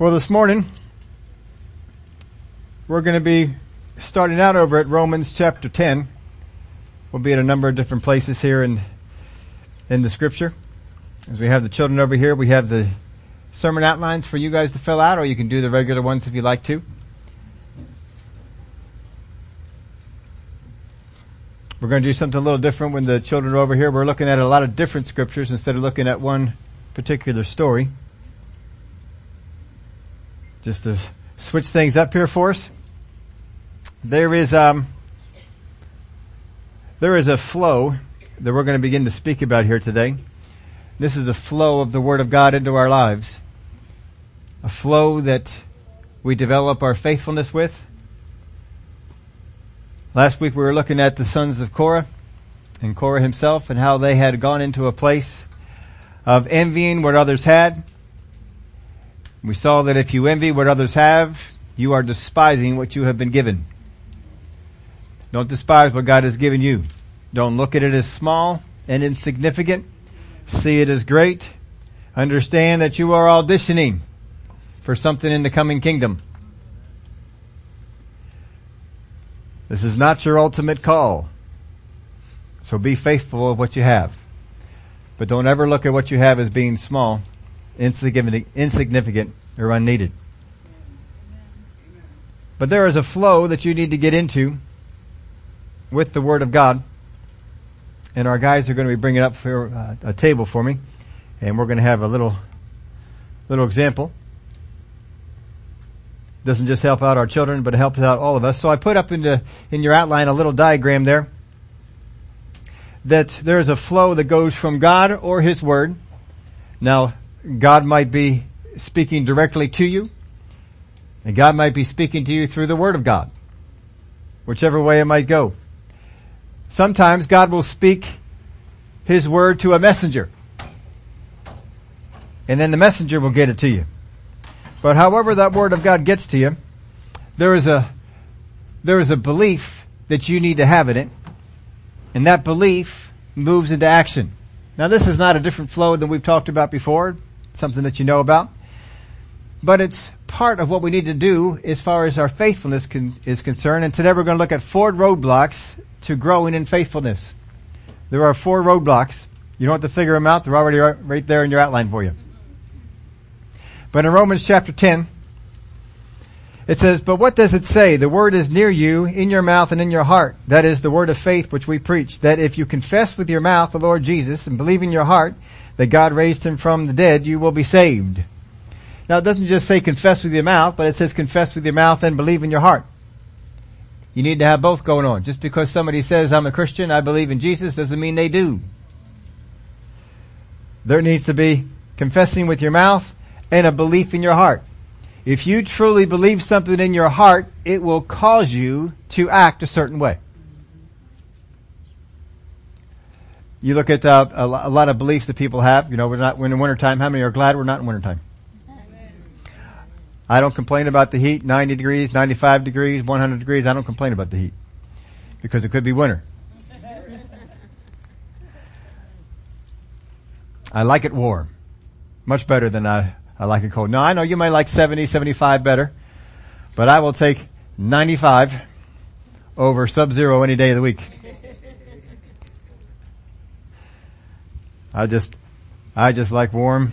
Well, this morning, we're going to be starting out over at Romans chapter 10. We'll be at a number of different places here in, in the scripture. As we have the children over here, we have the sermon outlines for you guys to fill out, or you can do the regular ones if you like to. We're going to do something a little different when the children are over here. We're looking at a lot of different scriptures instead of looking at one particular story just to switch things up here for us. There is, um, there is a flow that we're going to begin to speak about here today. This is a flow of the Word of God into our lives. A flow that we develop our faithfulness with. Last week we were looking at the sons of Korah and Korah himself and how they had gone into a place of envying what others had we saw that if you envy what others have, you are despising what you have been given. Don't despise what God has given you. Don't look at it as small and insignificant. See it as great. Understand that you are auditioning for something in the coming kingdom. This is not your ultimate call. So be faithful of what you have. But don't ever look at what you have as being small insignificant, or unneeded. But there is a flow that you need to get into with the Word of God. And our guys are going to be bringing up for uh, a table for me. And we're going to have a little, little example. Doesn't just help out our children, but it helps out all of us. So I put up in the, in your outline a little diagram there that there is a flow that goes from God or His Word. Now, God might be speaking directly to you, and God might be speaking to you through the Word of God, whichever way it might go. Sometimes God will speak His Word to a messenger, and then the messenger will get it to you. But however that Word of God gets to you, there is a, there is a belief that you need to have in it, and that belief moves into action. Now this is not a different flow than we've talked about before something that you know about. But it's part of what we need to do as far as our faithfulness con- is concerned. And today we're going to look at four roadblocks to growing in faithfulness. There are four roadblocks. You don't have to figure them out. They're already right there in your outline for you. But in Romans chapter 10, it says, but what does it say? The word is near you, in your mouth and in your heart. That is the word of faith which we preach. That if you confess with your mouth the Lord Jesus and believe in your heart that God raised him from the dead, you will be saved. Now it doesn't just say confess with your mouth, but it says confess with your mouth and believe in your heart. You need to have both going on. Just because somebody says, I'm a Christian, I believe in Jesus, doesn't mean they do. There needs to be confessing with your mouth and a belief in your heart. If you truly believe something in your heart, it will cause you to act a certain way. You look at uh, a, lot of beliefs that people have. You know, we're not we're in wintertime. How many are glad we're not in wintertime? I don't complain about the heat. 90 degrees, 95 degrees, 100 degrees. I don't complain about the heat because it could be winter. I like it warm. Much better than I, I like it cold. Now I know you may like 70, 75 better, but I will take 95 over sub-zero any day of the week. I just, I just like warm,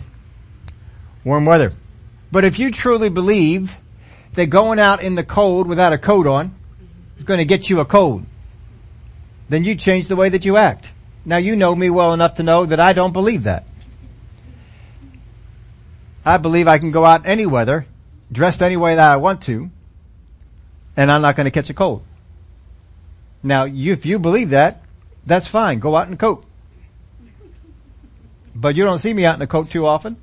warm weather. But if you truly believe that going out in the cold without a coat on is going to get you a cold, then you change the way that you act. Now you know me well enough to know that I don't believe that. I believe I can go out any weather, dressed any way that I want to, and I'm not going to catch a cold. Now, you, if you believe that, that's fine. Go out in a coat. But you don't see me out in a coat too often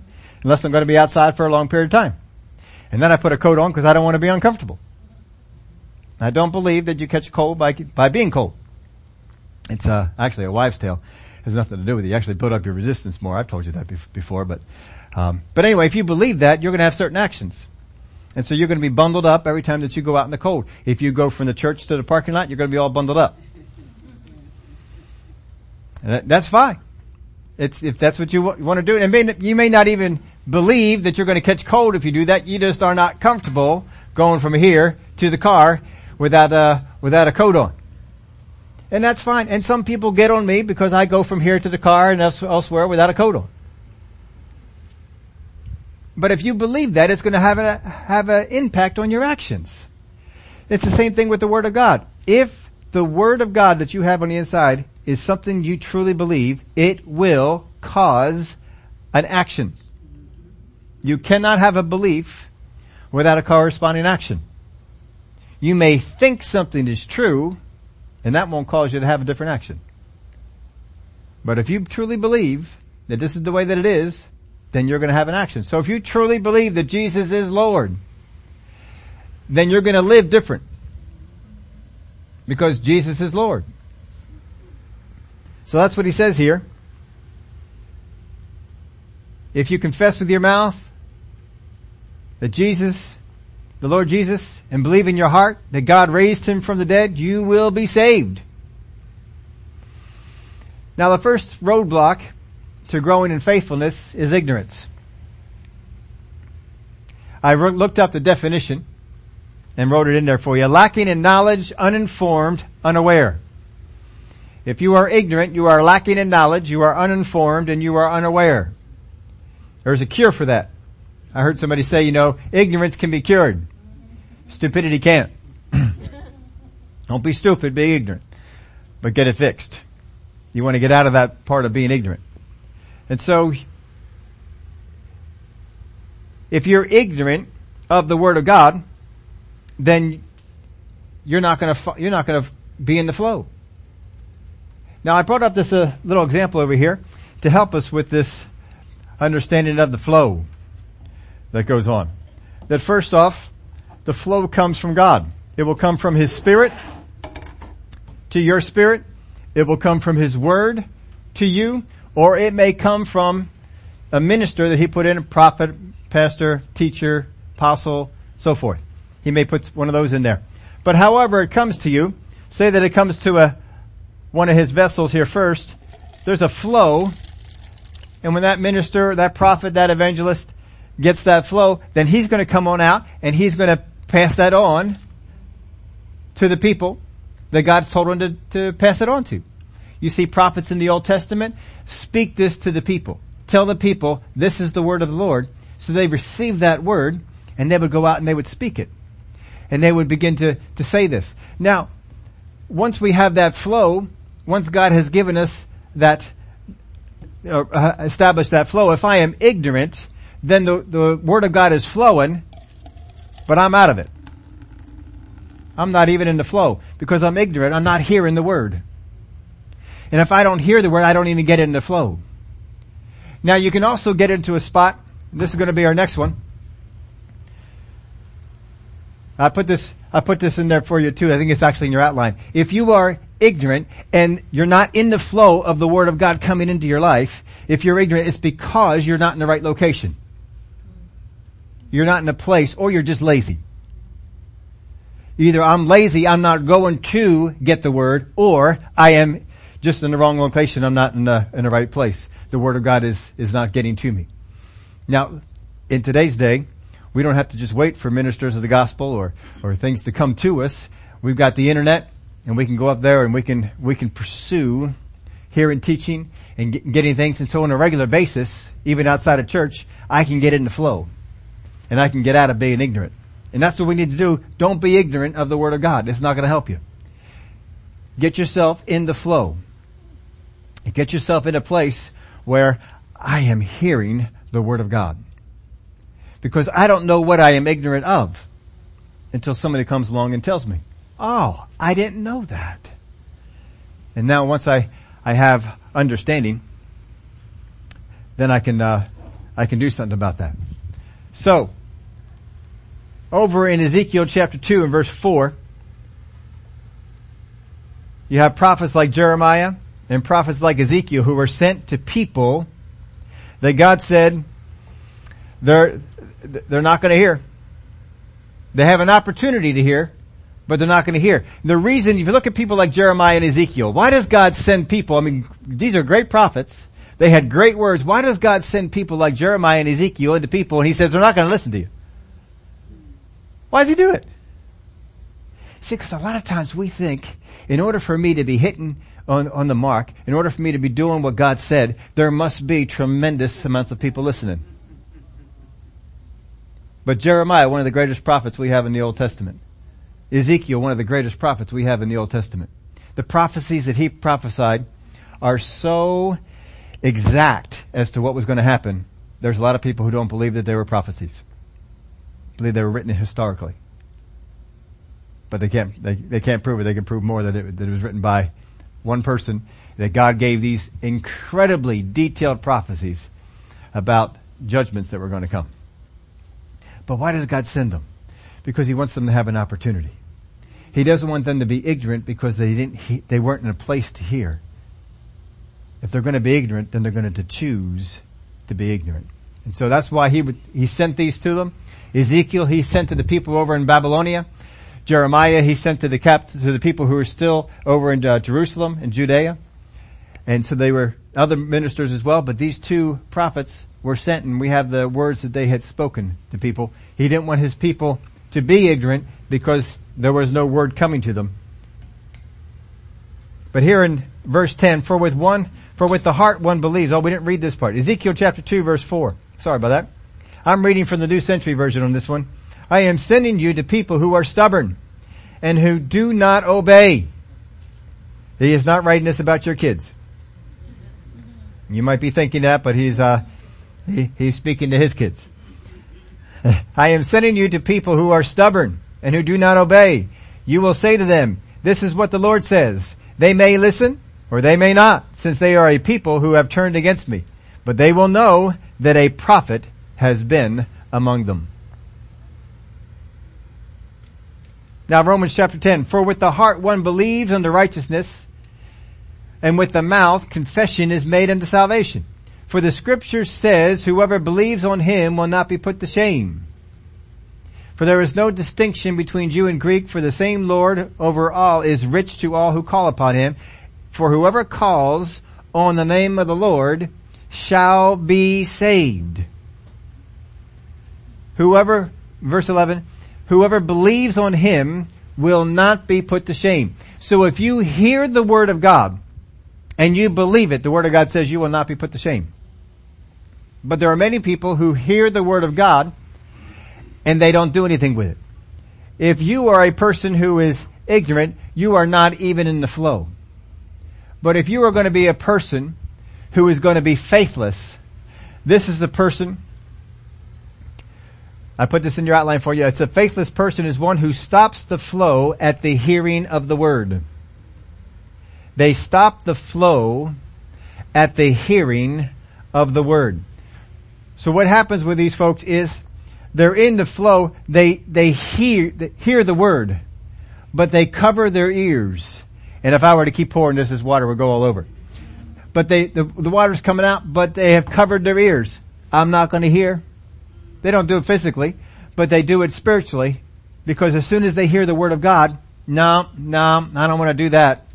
unless I'm going to be outside for a long period of time. And then I put a coat on because I don't want to be uncomfortable. I don't believe that you catch a cold by, by being cold. It's, uh, actually a wives tale. It has nothing to do with it. You actually build up your resistance more. I've told you that before, but, um, but anyway, if you believe that, you're going to have certain actions. And so you're going to be bundled up every time that you go out in the cold. If you go from the church to the parking lot, you're going to be all bundled up. That, that's fine. It's, if that's what you want to do, and may, you may not even believe that you're going to catch cold if you do that. You just are not comfortable going from here to the car without a, without a coat on. And that's fine. And some people get on me because I go from here to the car and elsewhere without a coat on. But if you believe that, it's going to have a, have an impact on your actions. It's the same thing with the Word of God. If the Word of God that you have on the inside is something you truly believe, it will cause an action. You cannot have a belief without a corresponding action. You may think something is true, and that won't cause you to have a different action. But if you truly believe that this is the way that it is, then you're going to have an action. So if you truly believe that Jesus is Lord, then you're going to live different. Because Jesus is Lord. So that's what he says here. If you confess with your mouth that Jesus, the Lord Jesus, and believe in your heart that God raised him from the dead, you will be saved. Now the first roadblock to growing in faithfulness is ignorance. I looked up the definition and wrote it in there for you. Lacking in knowledge, uninformed, unaware. If you are ignorant, you are lacking in knowledge, you are uninformed, and you are unaware. There's a cure for that. I heard somebody say, you know, ignorance can be cured. Stupidity can't. Don't be stupid, be ignorant. But get it fixed. You want to get out of that part of being ignorant. And so, if you're ignorant of the Word of God, then you're not gonna, you're not gonna be in the flow. Now I brought up this uh, little example over here to help us with this understanding of the flow that goes on. That first off, the flow comes from God. It will come from His Spirit to your spirit. It will come from His Word to you, or it may come from a minister that He put in, a prophet, pastor, teacher, apostle, so forth. He may put one of those in there. But however it comes to you, say that it comes to a, one of his vessels here first, there's a flow, and when that minister, that prophet, that evangelist gets that flow, then he's going to come on out and he's going to pass that on to the people that God's told him to, to pass it on to. You see prophets in the Old Testament speak this to the people. Tell the people this is the word of the Lord. So they receive that word and they would go out and they would speak it. And they would begin to, to say this. Now, once we have that flow, once God has given us that, uh, established that flow, if I am ignorant, then the, the Word of God is flowing, but I'm out of it. I'm not even in the flow because I'm ignorant. I'm not hearing the Word. And if I don't hear the Word, I don't even get in the flow. Now you can also get into a spot, this is going to be our next one. I put this, I put this in there for you too. I think it's actually in your outline. If you are ignorant and you're not in the flow of the Word of God coming into your life, if you're ignorant, it's because you're not in the right location. You're not in a place or you're just lazy. Either I'm lazy, I'm not going to get the Word, or I am just in the wrong location, I'm not in the, in the right place. The Word of God is, is not getting to me. Now, in today's day, we don't have to just wait for ministers of the gospel or, or things to come to us. We've got the internet and we can go up there and we can, we can pursue hearing teaching and get, getting things. And so on a regular basis, even outside of church, I can get in the flow and I can get out of being ignorant. And that's what we need to do. Don't be ignorant of the word of God. It's not going to help you. Get yourself in the flow. Get yourself in a place where I am hearing the word of God. Because I don't know what I am ignorant of until somebody comes along and tells me. Oh, I didn't know that. And now once I, I have understanding, then I can, uh, I can do something about that. So, over in Ezekiel chapter 2 and verse 4, you have prophets like Jeremiah and prophets like Ezekiel who were sent to people that God said they're, they're not going to hear. They have an opportunity to hear, but they're not going to hear. The reason, if you look at people like Jeremiah and Ezekiel, why does God send people? I mean, these are great prophets, They had great words. Why does God send people like Jeremiah and Ezekiel into people and he says they're not going to listen to you? Why does he do it? See, because a lot of times we think in order for me to be hitting on, on the mark, in order for me to be doing what God said, there must be tremendous amounts of people listening. But Jeremiah, one of the greatest prophets we have in the Old Testament. Ezekiel, one of the greatest prophets we have in the Old Testament. The prophecies that he prophesied are so exact as to what was going to happen. There's a lot of people who don't believe that they were prophecies. Believe they were written historically. But they can't, they, they can't prove it. They can prove more that it, that it was written by one person, that God gave these incredibly detailed prophecies about judgments that were going to come. But why does God send them? Because He wants them to have an opportunity. He doesn't want them to be ignorant because they didn't, he, they weren't in a place to hear. If they're going to be ignorant, then they're going to choose to be ignorant. And so that's why he would, he sent these to them. Ezekiel, he sent to the people over in Babylonia. Jeremiah, he sent to the cap, to the people who were still over in uh, Jerusalem and Judea. And so they were other ministers as well, but these two prophets were sent and we have the words that they had spoken to people. He didn't want his people to be ignorant because there was no word coming to them. But here in verse 10, for with one, for with the heart one believes. Oh, we didn't read this part. Ezekiel chapter 2 verse 4. Sorry about that. I'm reading from the New Century Version on this one. I am sending you to people who are stubborn and who do not obey. He is not writing this about your kids. You might be thinking that, but he's, uh, he, he's speaking to his kids. I am sending you to people who are stubborn and who do not obey. You will say to them, this is what the Lord says. They may listen or they may not, since they are a people who have turned against me. But they will know that a prophet has been among them. Now Romans chapter 10, for with the heart one believes unto righteousness, and with the mouth confession is made unto salvation. For the scripture says, whoever believes on him will not be put to shame. For there is no distinction between Jew and Greek, for the same Lord over all is rich to all who call upon him. For whoever calls on the name of the Lord shall be saved. Whoever, verse 11, whoever believes on him will not be put to shame. So if you hear the word of God and you believe it, the word of God says you will not be put to shame. But there are many people who hear the word of God and they don't do anything with it. If you are a person who is ignorant, you are not even in the flow. But if you are going to be a person who is going to be faithless, this is the person I put this in your outline for you. It's a faithless person is one who stops the flow at the hearing of the word. They stop the flow at the hearing of the word. So what happens with these folks is they're in the flow, they, they hear, they hear the word, but they cover their ears. And if I were to keep pouring this, this water would go all over. But they, the, the water's coming out, but they have covered their ears. I'm not going to hear. They don't do it physically, but they do it spiritually because as soon as they hear the word of God, no, no, I don't want to do that.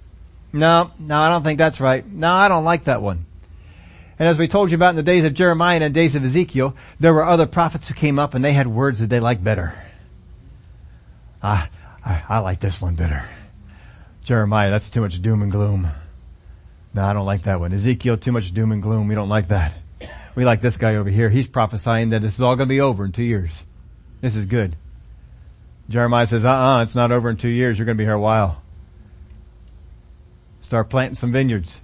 No, no, I don't think that's right. No, I don't like that one. And as we told you about in the days of Jeremiah and the days of Ezekiel, there were other prophets who came up and they had words that they liked better. Ah, I, I like this one better. Jeremiah, that's too much doom and gloom. No, I don't like that one. Ezekiel, too much doom and gloom. We don't like that. We like this guy over here. He's prophesying that this is all going to be over in two years. This is good. Jeremiah says, uh-uh, it's not over in two years. You're going to be here a while. Start planting some vineyards.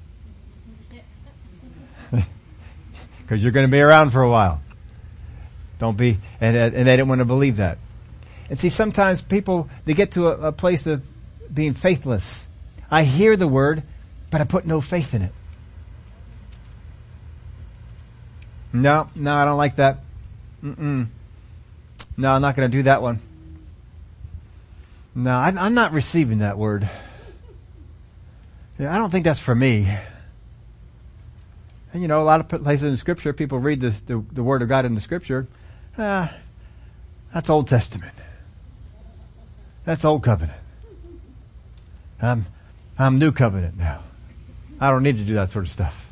Cause you're going to be around for a while. Don't be, and, and they didn't want to believe that. And see, sometimes people, they get to a, a place of being faithless. I hear the word, but I put no faith in it. No, no, I don't like that. Mm-mm. No, I'm not going to do that one. No, I, I'm not receiving that word. Yeah, I don't think that's for me. You know, a lot of places in scripture, people read this, the, the word of God in the scripture. Ah, that's Old Testament. That's Old Covenant. I'm, I'm New Covenant now. I don't need to do that sort of stuff.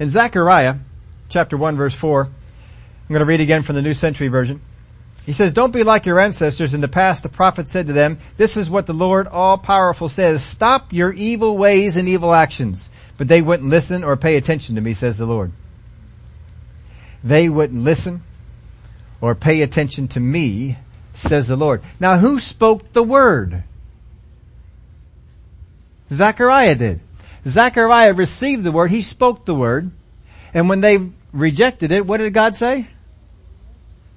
In Zechariah, chapter 1 verse 4, I'm going to read again from the New Century Version. He says, don't be like your ancestors. In the past, the prophet said to them, this is what the Lord all-powerful says, stop your evil ways and evil actions. But they wouldn't listen or pay attention to me, says the Lord. They wouldn't listen or pay attention to me, says the Lord. Now who spoke the word? Zechariah did. Zechariah received the word, he spoke the word, and when they rejected it, what did God say?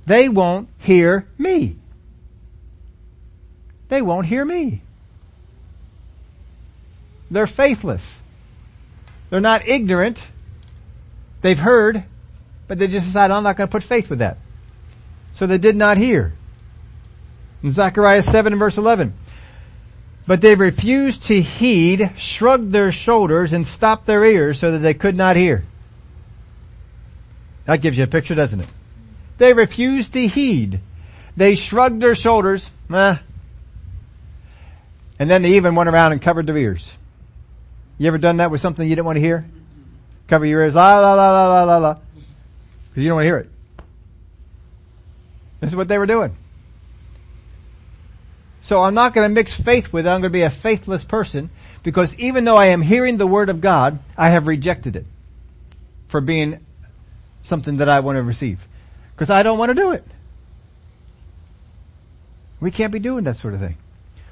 They won't hear me. They won't hear me. They're faithless. They're not ignorant. They've heard, but they just decided, I'm not going to put faith with that. So they did not hear. In Zechariah 7 and verse 11. But they refused to heed, shrugged their shoulders, and stopped their ears so that they could not hear. That gives you a picture, doesn't it? They refused to heed. They shrugged their shoulders, eh. And then they even went around and covered their ears. You ever done that with something you didn't want to hear? Cover your ears, ah, la la la la la la la. Because you don't want to hear it. This is what they were doing. So I'm not going to mix faith with it. I'm going to be a faithless person because even though I am hearing the word of God, I have rejected it for being something that I want to receive because I don't want to do it. We can't be doing that sort of thing.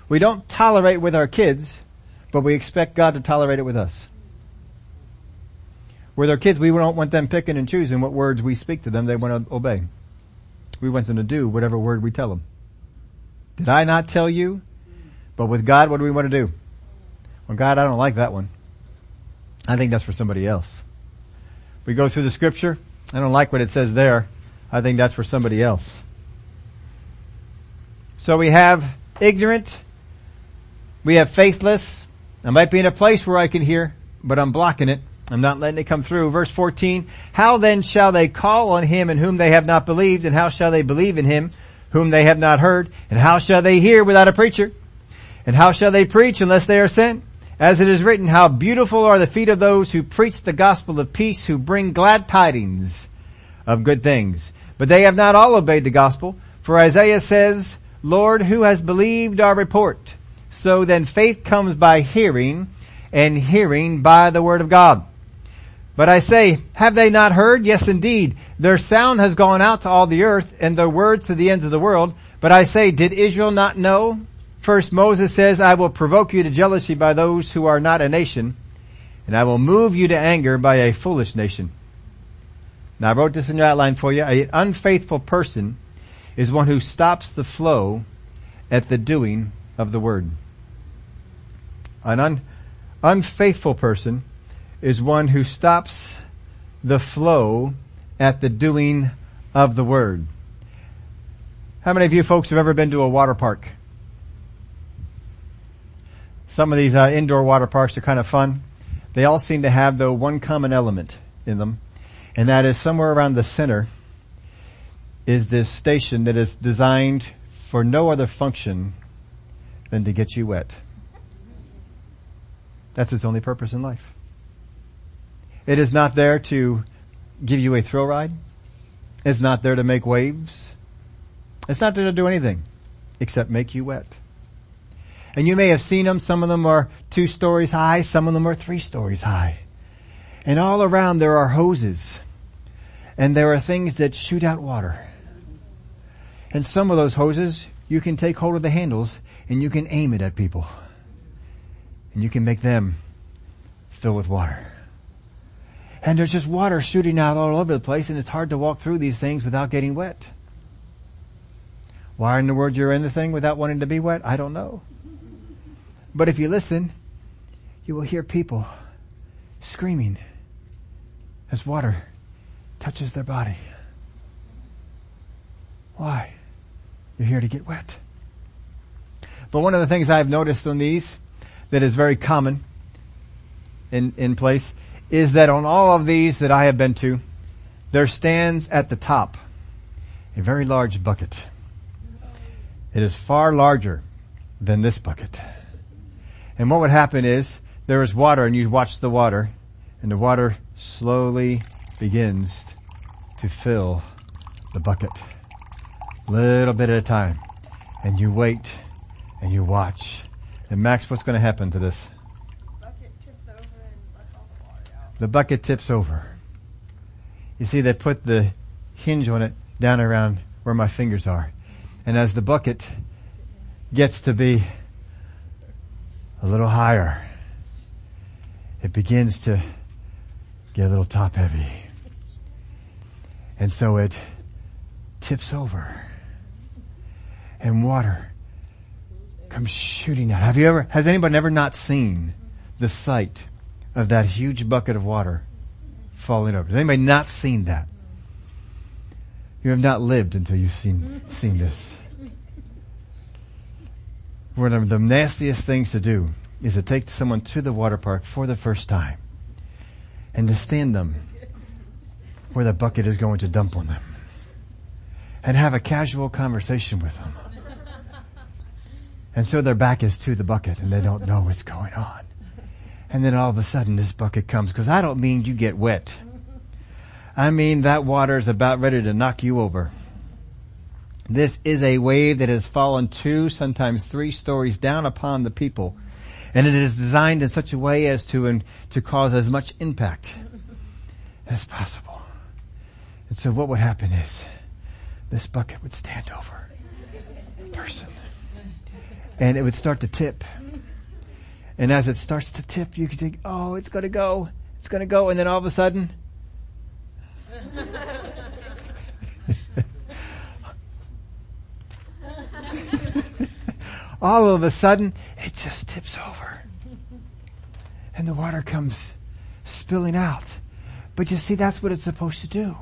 We don't tolerate with our kids, but we expect God to tolerate it with us. With our kids, we don't want them picking and choosing what words we speak to them they want to obey. We want them to do whatever word we tell them. Did I not tell you? But with God, what do we want to do? Well, God, I don't like that one. I think that's for somebody else. We go through the scripture. I don't like what it says there. I think that's for somebody else. So we have ignorant. We have faithless. I might be in a place where I can hear, but I'm blocking it. I'm not letting it come through. Verse 14, how then shall they call on him in whom they have not believed and how shall they believe in him whom they have not heard? And how shall they hear without a preacher? And how shall they preach unless they are sent? As it is written, how beautiful are the feet of those who preach the gospel of peace, who bring glad tidings of good things. But they have not all obeyed the gospel. For Isaiah says, Lord, who has believed our report? So then faith comes by hearing, and hearing by the word of God. But I say, have they not heard? Yes indeed. Their sound has gone out to all the earth and their words to the ends of the world. But I say, did Israel not know? First Moses says, I will provoke you to jealousy by those who are not a nation, and I will move you to anger by a foolish nation. Now I wrote this in your outline for you. An unfaithful person is one who stops the flow at the doing of the word. An un, unfaithful person is one who stops the flow at the doing of the word. How many of you folks have ever been to a water park? Some of these uh, indoor water parks are kind of fun. They all seem to have though one common element in them, and that is somewhere around the center is this station that is designed for no other function than to get you wet. That's its only purpose in life. It is not there to give you a thrill ride. It's not there to make waves. It's not there to do anything except make you wet. And you may have seen them. Some of them are two stories high. Some of them are three stories high. And all around there are hoses. And there are things that shoot out water. And some of those hoses, you can take hold of the handles and you can aim it at people. And you can make them fill with water and there's just water shooting out all over the place and it's hard to walk through these things without getting wet. Why in the world you're in the thing without wanting to be wet? I don't know. But if you listen, you will hear people screaming as water touches their body. Why? You're here to get wet. But one of the things I've noticed on these that is very common in, in place is that on all of these that I have been to, there stands at the top a very large bucket. It is far larger than this bucket. And what would happen is there is water and you watch the water And the water slowly begins to fill the bucket. Little bit at a time. And you wait and you watch. And Max, what's going to happen to this? Bucket tips over and lets all the. The bucket tips over. You see, they put the hinge on it down around where my fingers are. And as the bucket gets to be a little higher, it begins to get a little top heavy. And so it tips over and water comes shooting out. Have you ever, has anybody ever not seen the sight of that huge bucket of water falling over? Has anybody not seen that? You have not lived until you've seen, seen this. One of the nastiest things to do is to take someone to the water park for the first time and to stand them where the bucket is going to dump on them and have a casual conversation with them. And so their back is to the bucket and they don't know what's going on. And then all of a sudden this bucket comes because I don't mean you get wet. I mean that water is about ready to knock you over. This is a wave that has fallen two, sometimes three stories down upon the people. And it is designed in such a way as to, to cause as much impact as possible. And so what would happen is this bucket would stand over person and it would start to tip. And as it starts to tip, you could think, oh, it's gonna go, it's gonna go, and then all of a sudden, all of a sudden, it just tips over. And the water comes spilling out. But you see, that's what it's supposed to do.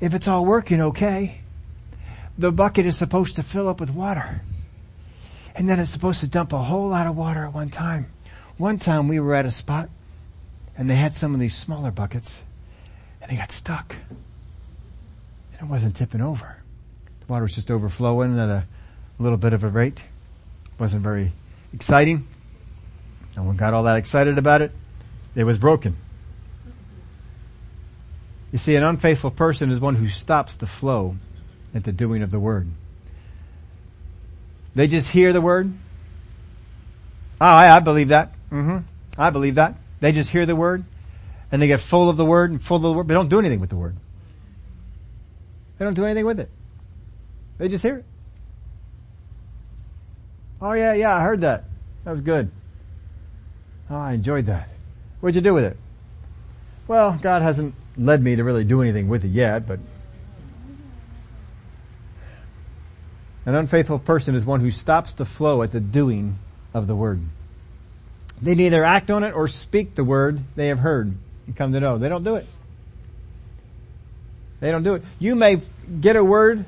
If it's all working okay, the bucket is supposed to fill up with water. And then it's supposed to dump a whole lot of water at one time. One time we were at a spot and they had some of these smaller buckets and they got stuck. And it wasn't tipping over. The water was just overflowing at a little bit of a rate. It Wasn't very exciting. No one got all that excited about it. It was broken. You see, an unfaithful person is one who stops the flow at the doing of the word. They just hear the word. Oh, I, I believe that. Mm-hmm. I believe that. They just hear the word and they get full of the word and full of the word. They don't do anything with the word. They don't do anything with it. They just hear it. Oh yeah, yeah, I heard that. That was good. Oh, I enjoyed that. What'd you do with it? Well, God hasn't led me to really do anything with it yet, but An unfaithful person is one who stops the flow at the doing of the word. They neither act on it or speak the word they have heard and come to know. They don't do it. They don't do it. You may get a word,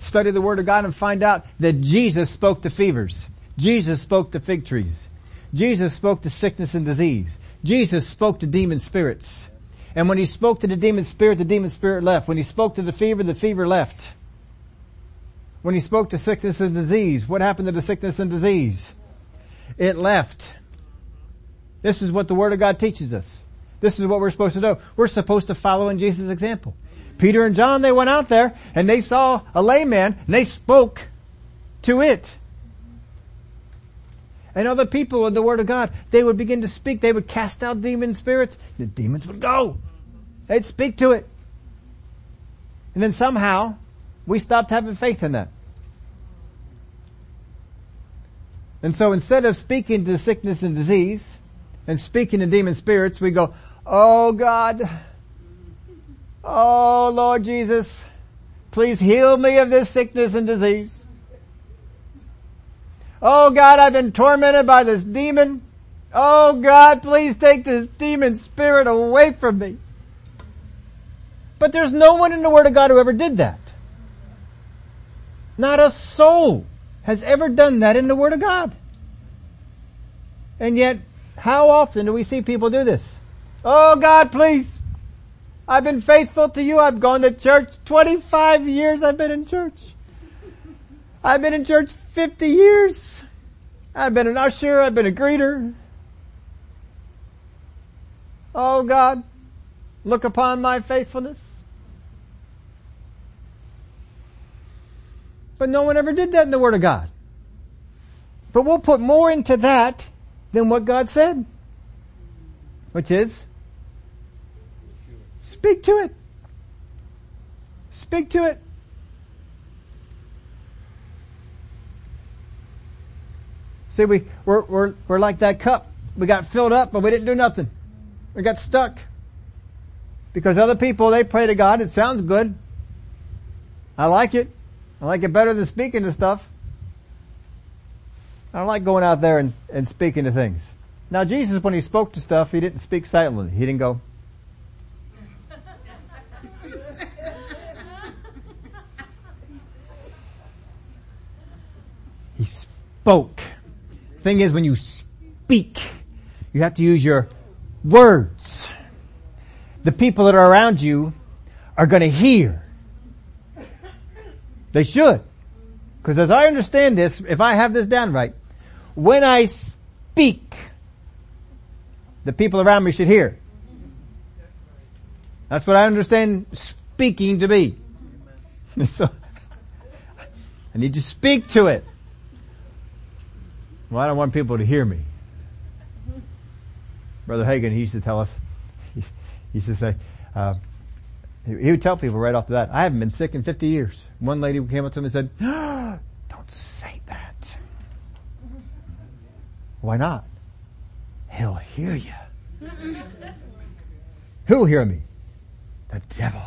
study the word of God and find out that Jesus spoke to fevers. Jesus spoke to fig trees. Jesus spoke to sickness and disease. Jesus spoke to demon spirits. And when he spoke to the demon spirit, the demon spirit left. When he spoke to the fever, the fever left when he spoke to sickness and disease. What happened to the sickness and disease? It left. This is what the Word of God teaches us. This is what we're supposed to do. We're supposed to follow in Jesus' example. Peter and John, they went out there and they saw a layman and they spoke to it. And other people in the Word of God, they would begin to speak. They would cast out demon spirits. The demons would go. They'd speak to it. And then somehow, we stopped having faith in that. And so instead of speaking to sickness and disease and speaking to demon spirits, we go, Oh God, oh Lord Jesus, please heal me of this sickness and disease. Oh God, I've been tormented by this demon. Oh God, please take this demon spirit away from me. But there's no one in the Word of God who ever did that. Not a soul has ever done that in the Word of God. And yet, how often do we see people do this? Oh God, please. I've been faithful to you. I've gone to church 25 years I've been in church. I've been in church 50 years. I've been an usher. I've been a greeter. Oh God, look upon my faithfulness. But no one ever did that in the Word of God. But we'll put more into that than what God said. Which is, speak to it. Speak to it. See, we, we're, we're, we're like that cup. We got filled up, but we didn't do nothing. We got stuck. Because other people, they pray to God. It sounds good. I like it. I like it better than speaking to stuff. I don't like going out there and, and speaking to things. Now Jesus, when he spoke to stuff, he didn't speak silently. He didn't go, He spoke. Thing is, when you speak, you have to use your words. The people that are around you are going to hear. They should. Because as I understand this, if I have this down right, when I speak, the people around me should hear. That's what I understand speaking to be. so, I need to speak to it. Well, I don't want people to hear me. Brother Hagin, he used to tell us, he, used to say, uh, he would tell people right off the bat, I haven't been sick in 50 years. One lady came up to him and said, oh, don't say that. Why not? He'll hear you. Who'll hear me? The devil.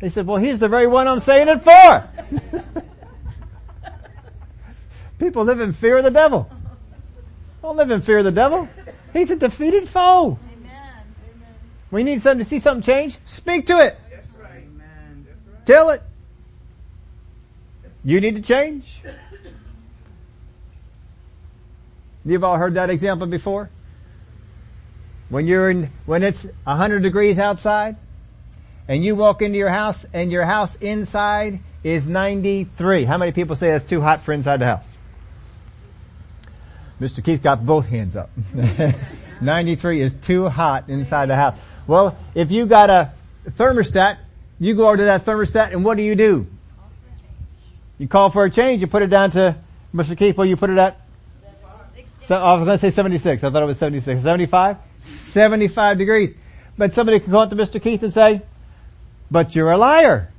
They said, well, he's the very one I'm saying it for. People live in fear of the devil. Don't live in fear of the devil. He's a defeated foe. Amen. We need something to see something change. Speak to it. That's right. Amen. That's right. Tell it. You need to change. You've all heard that example before? When you're in, when it's 100 degrees outside and you walk into your house and your house inside is 93. How many people say that's too hot for inside the house? Mr. Keith got both hands up. 93 is too hot inside the house. Well, if you got a thermostat, you go over to that thermostat and what do you do? You call for a change, you put it down to, Mr. Keith, well you put it at? So, I was going to say 76. I thought it was 76. 75? 75 degrees. But somebody can go up to Mr. Keith and say, but you're a liar.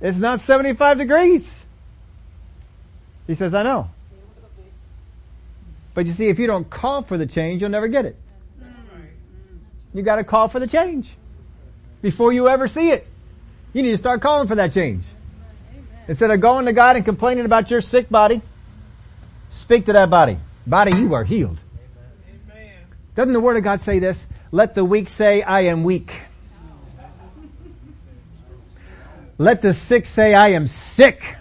It's not 75 degrees. He says, I know. But you see, if you don't call for the change, you'll never get it. You gotta call for the change. Before you ever see it. You need to start calling for that change. Instead of going to God and complaining about your sick body, speak to that body. Body, you are healed. Doesn't the Word of God say this? Let the weak say, I am weak. Let the sick say, I am sick.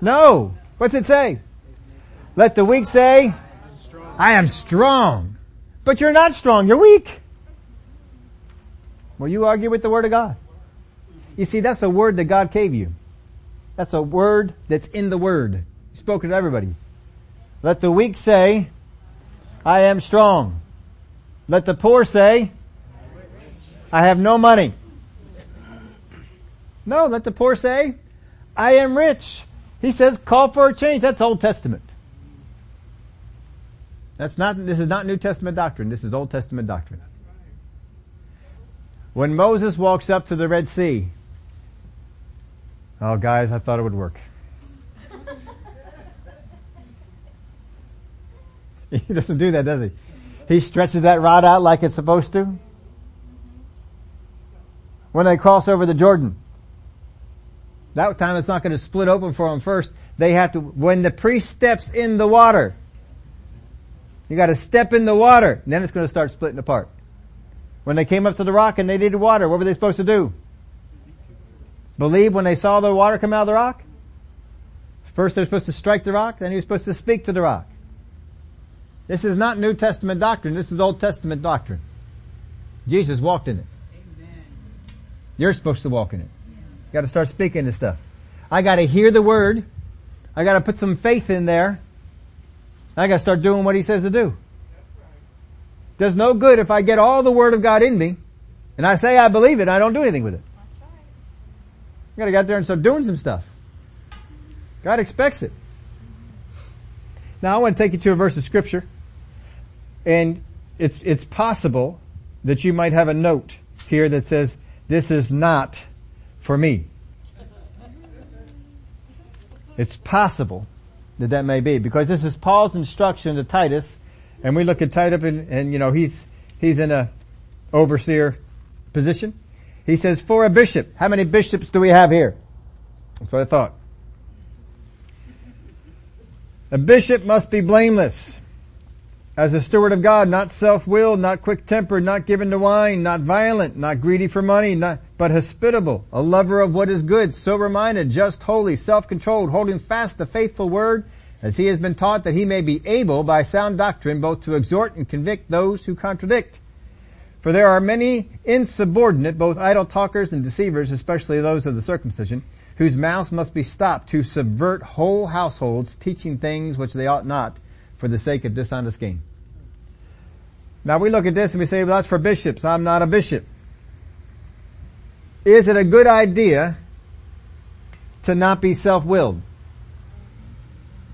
No. What's it say? Let the weak say, I am strong. But you're not strong, you're weak. Well, you argue with the Word of God. You see, that's a word that God gave you. That's a word that's in the Word. spoken to everybody. Let the weak say, I am strong. Let the poor say, I have no money. No, let the poor say, I am rich. He says, call for a change. That's Old Testament. That's not, this is not New Testament doctrine. This is Old Testament doctrine. When Moses walks up to the Red Sea, oh guys, I thought it would work. he doesn't do that, does he? He stretches that rod out like it's supposed to. When they cross over the Jordan, that time it's not going to split open for them first. They have to, when the priest steps in the water, you gotta step in the water, and then it's gonna start splitting apart. When they came up to the rock and they needed water, what were they supposed to do? Believe when they saw the water come out of the rock? First they're supposed to strike the rock, then you're supposed to speak to the rock. This is not New Testament doctrine, this is Old Testament doctrine. Jesus walked in it. Amen. You're supposed to walk in it. You gotta start speaking this stuff. I gotta hear the word. I gotta put some faith in there I gotta start doing what he says to do. Does no good if I get all the word of God in me and I say I believe it and I don't do anything with it. I gotta get out there and start doing some stuff. God expects it. Now I want to take you to a verse of scripture and it's, it's possible that you might have a note here that says, this is not for me. It's possible that that may be because this is Paul's instruction to Titus and we look at Titus and, and you know, he's, he's in a overseer position. He says, for a bishop. How many bishops do we have here? That's what I thought. A bishop must be blameless. As a steward of God, not self-willed, not quick-tempered, not given to wine, not violent, not greedy for money, not, but hospitable, a lover of what is good, sober-minded, just, holy, self-controlled, holding fast the faithful word, as he has been taught that he may be able by sound doctrine both to exhort and convict those who contradict. For there are many insubordinate, both idle talkers and deceivers, especially those of the circumcision, whose mouths must be stopped to subvert whole households, teaching things which they ought not, for the sake of dishonest gain. Now we look at this and we say, well that's for bishops. I'm not a bishop. Is it a good idea to not be self-willed?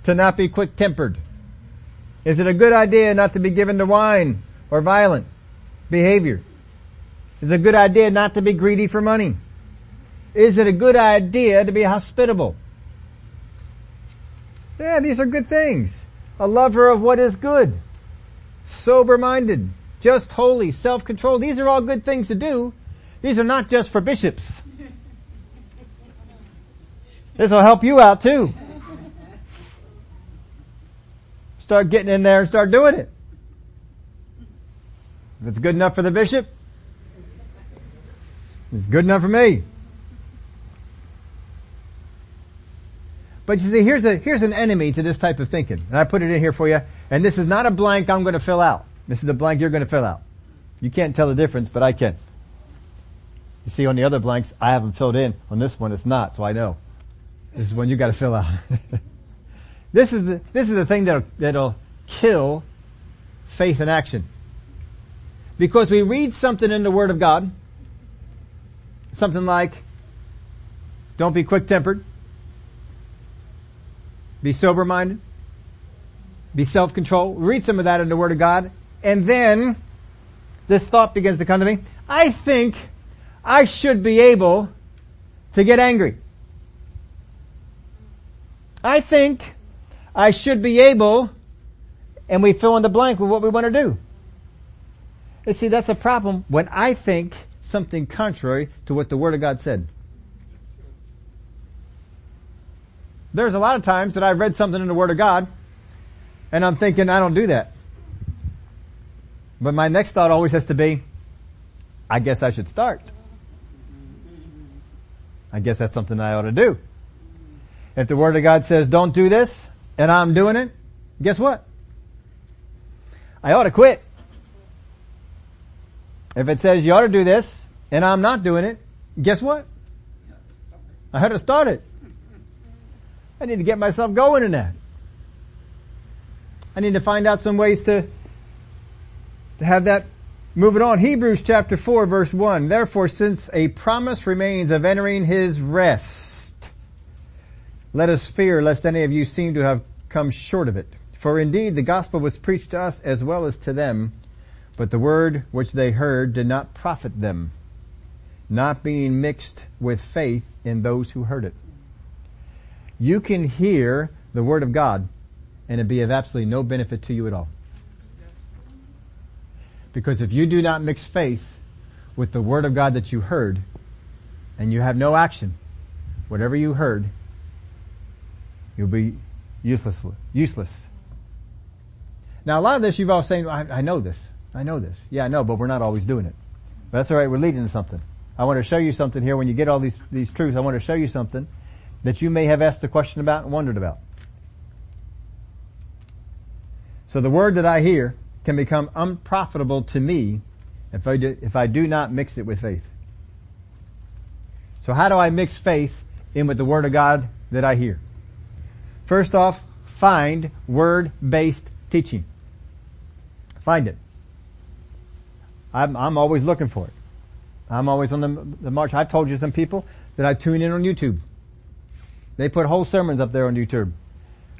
To not be quick-tempered? Is it a good idea not to be given to wine or violent behavior? Is it a good idea not to be greedy for money? Is it a good idea to be hospitable? Yeah, these are good things. A lover of what is good. Sober-minded. Just holy. Self-controlled. These are all good things to do. These are not just for bishops. This will help you out too. Start getting in there and start doing it. If it's good enough for the bishop, it's good enough for me. But you see, here's a, here's an enemy to this type of thinking. And I put it in here for you. And this is not a blank I'm going to fill out. This is a blank you're going to fill out. You can't tell the difference, but I can. You see on the other blanks, I haven't filled in. On this one, it's not, so I know. This is one you gotta fill out. this is the, this is the thing that'll, that'll kill faith in action. Because we read something in the Word of God, something like, don't be quick-tempered, be sober-minded, be self-controlled. Read some of that in the Word of God, and then this thought begins to come to me. I think I should be able to get angry. I think I should be able, and we fill in the blank with what we want to do. You see, that's a problem when I think something contrary to what the Word of God said. There's a lot of times that I've read something in the Word of God, and I'm thinking, I don't do that. But my next thought always has to be, I guess I should start. I guess that's something I ought to do. If the Word of God says don't do this, and I'm doing it, guess what? I ought to quit. If it says you ought to do this, and I'm not doing it, guess what? I had to start it. I need to get myself going in that. I need to find out some ways to, to have that moving on. Hebrews chapter 4 verse 1. Therefore since a promise remains of entering his rest, let us fear lest any of you seem to have come short of it. For indeed the gospel was preached to us as well as to them, but the word which they heard did not profit them, not being mixed with faith in those who heard it. You can hear the word of God and it be of absolutely no benefit to you at all. Because if you do not mix faith with the word of God that you heard and you have no action, whatever you heard, you'll be useless. Useless. Now a lot of this you've all saying, I, I know this. I know this. Yeah, I know, but we're not always doing it. But that's alright, we're leading to something. I want to show you something here when you get all these, these truths. I want to show you something that you may have asked a question about and wondered about. So the word that I hear can become unprofitable to me if I do, if I do not mix it with faith. So how do I mix faith in with the word of God that I hear? First off, find word-based teaching. Find it. I'm, I'm always looking for it. I'm always on the, the march. I've told you some people that I tune in on YouTube. They put whole sermons up there on YouTube.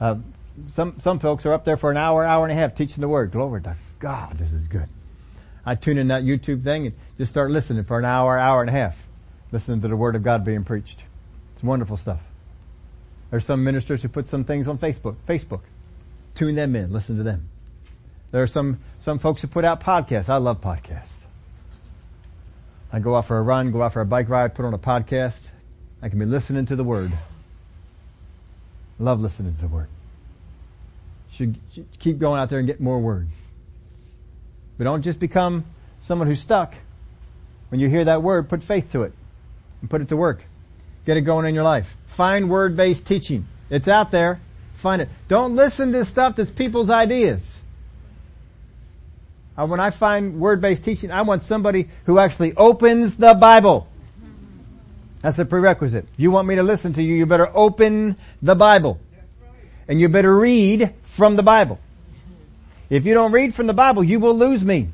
Uh, some some folks are up there for an hour, hour and a half teaching the word. Glory to God, this is good. I tune in that YouTube thing and just start listening for an hour, hour and a half, listening to the word of God being preached. It's wonderful stuff. There's some ministers who put some things on Facebook. Facebook. Tune them in. Listen to them. There are some, some folks who put out podcasts. I love podcasts. I go out for a run, go out for a bike ride, put on a podcast. I can be listening to the Word. Love listening to the Word. Should, keep going out there and get more words. But don't just become someone who's stuck. When you hear that word, put faith to it and put it to work. Get it going in your life. Find word-based teaching. It's out there. Find it. Don't listen to stuff that's people's ideas. Uh, when I find word-based teaching, I want somebody who actually opens the Bible. That's a prerequisite. If you want me to listen to you, you better open the Bible. And you better read from the Bible. If you don't read from the Bible, you will lose me.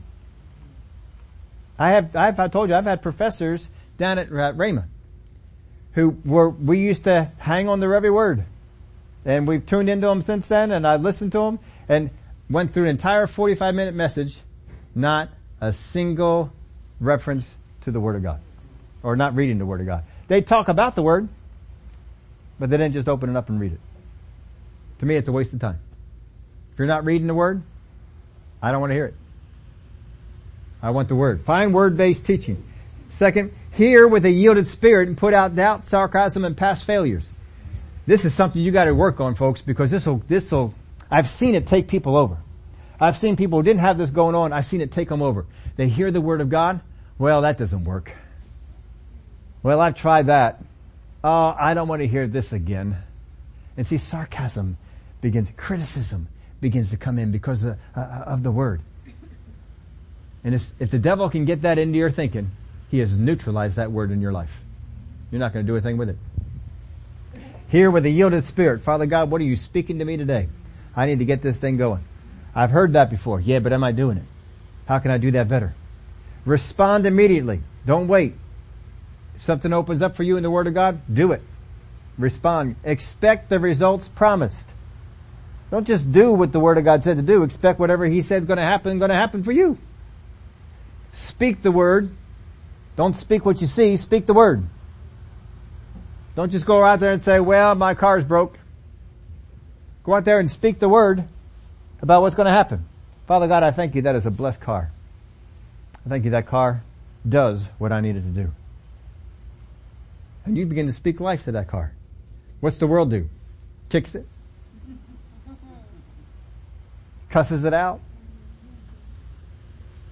I have, I've, I told you, I've had professors down at, Rhema who were, we used to hang on their every word. And we've tuned into them since then and I listened to them and went through an entire 45 minute message, not a single reference to the Word of God. Or not reading the Word of God. They talk about the Word, but they didn't just open it up and read it. To me, it's a waste of time. If you're not reading the Word, I don't want to hear it. I want the Word. Find Word-based teaching. Second, hear with a yielded spirit and put out doubt, sarcasm, and past failures. This is something you gotta work on folks because this'll, this'll, I've seen it take people over. I've seen people who didn't have this going on, I've seen it take them over. They hear the Word of God, well that doesn't work. Well I've tried that. Oh, I don't want to hear this again. And see, sarcasm begins, criticism begins to come in because of, uh, of the Word. And if the devil can get that into your thinking, he has neutralized that word in your life. You're not going to do anything with it. Hear with a yielded spirit, Father God, what are you speaking to me today? I need to get this thing going. I've heard that before. Yeah, but am I doing it? How can I do that better? Respond immediately. Don't wait. If something opens up for you in the Word of God, do it. Respond. Expect the results promised. Don't just do what the Word of God said to do. Expect whatever He said is going to happen, going to happen for you. Speak the Word. Don't speak what you see, speak the Word. Don't just go out there and say, well, my car's broke. Go out there and speak the Word about what's going to happen. Father God, I thank you that is a blessed car. I thank you that car does what I needed to do. And you begin to speak life to that car. What's the world do? Kicks it? Cusses it out?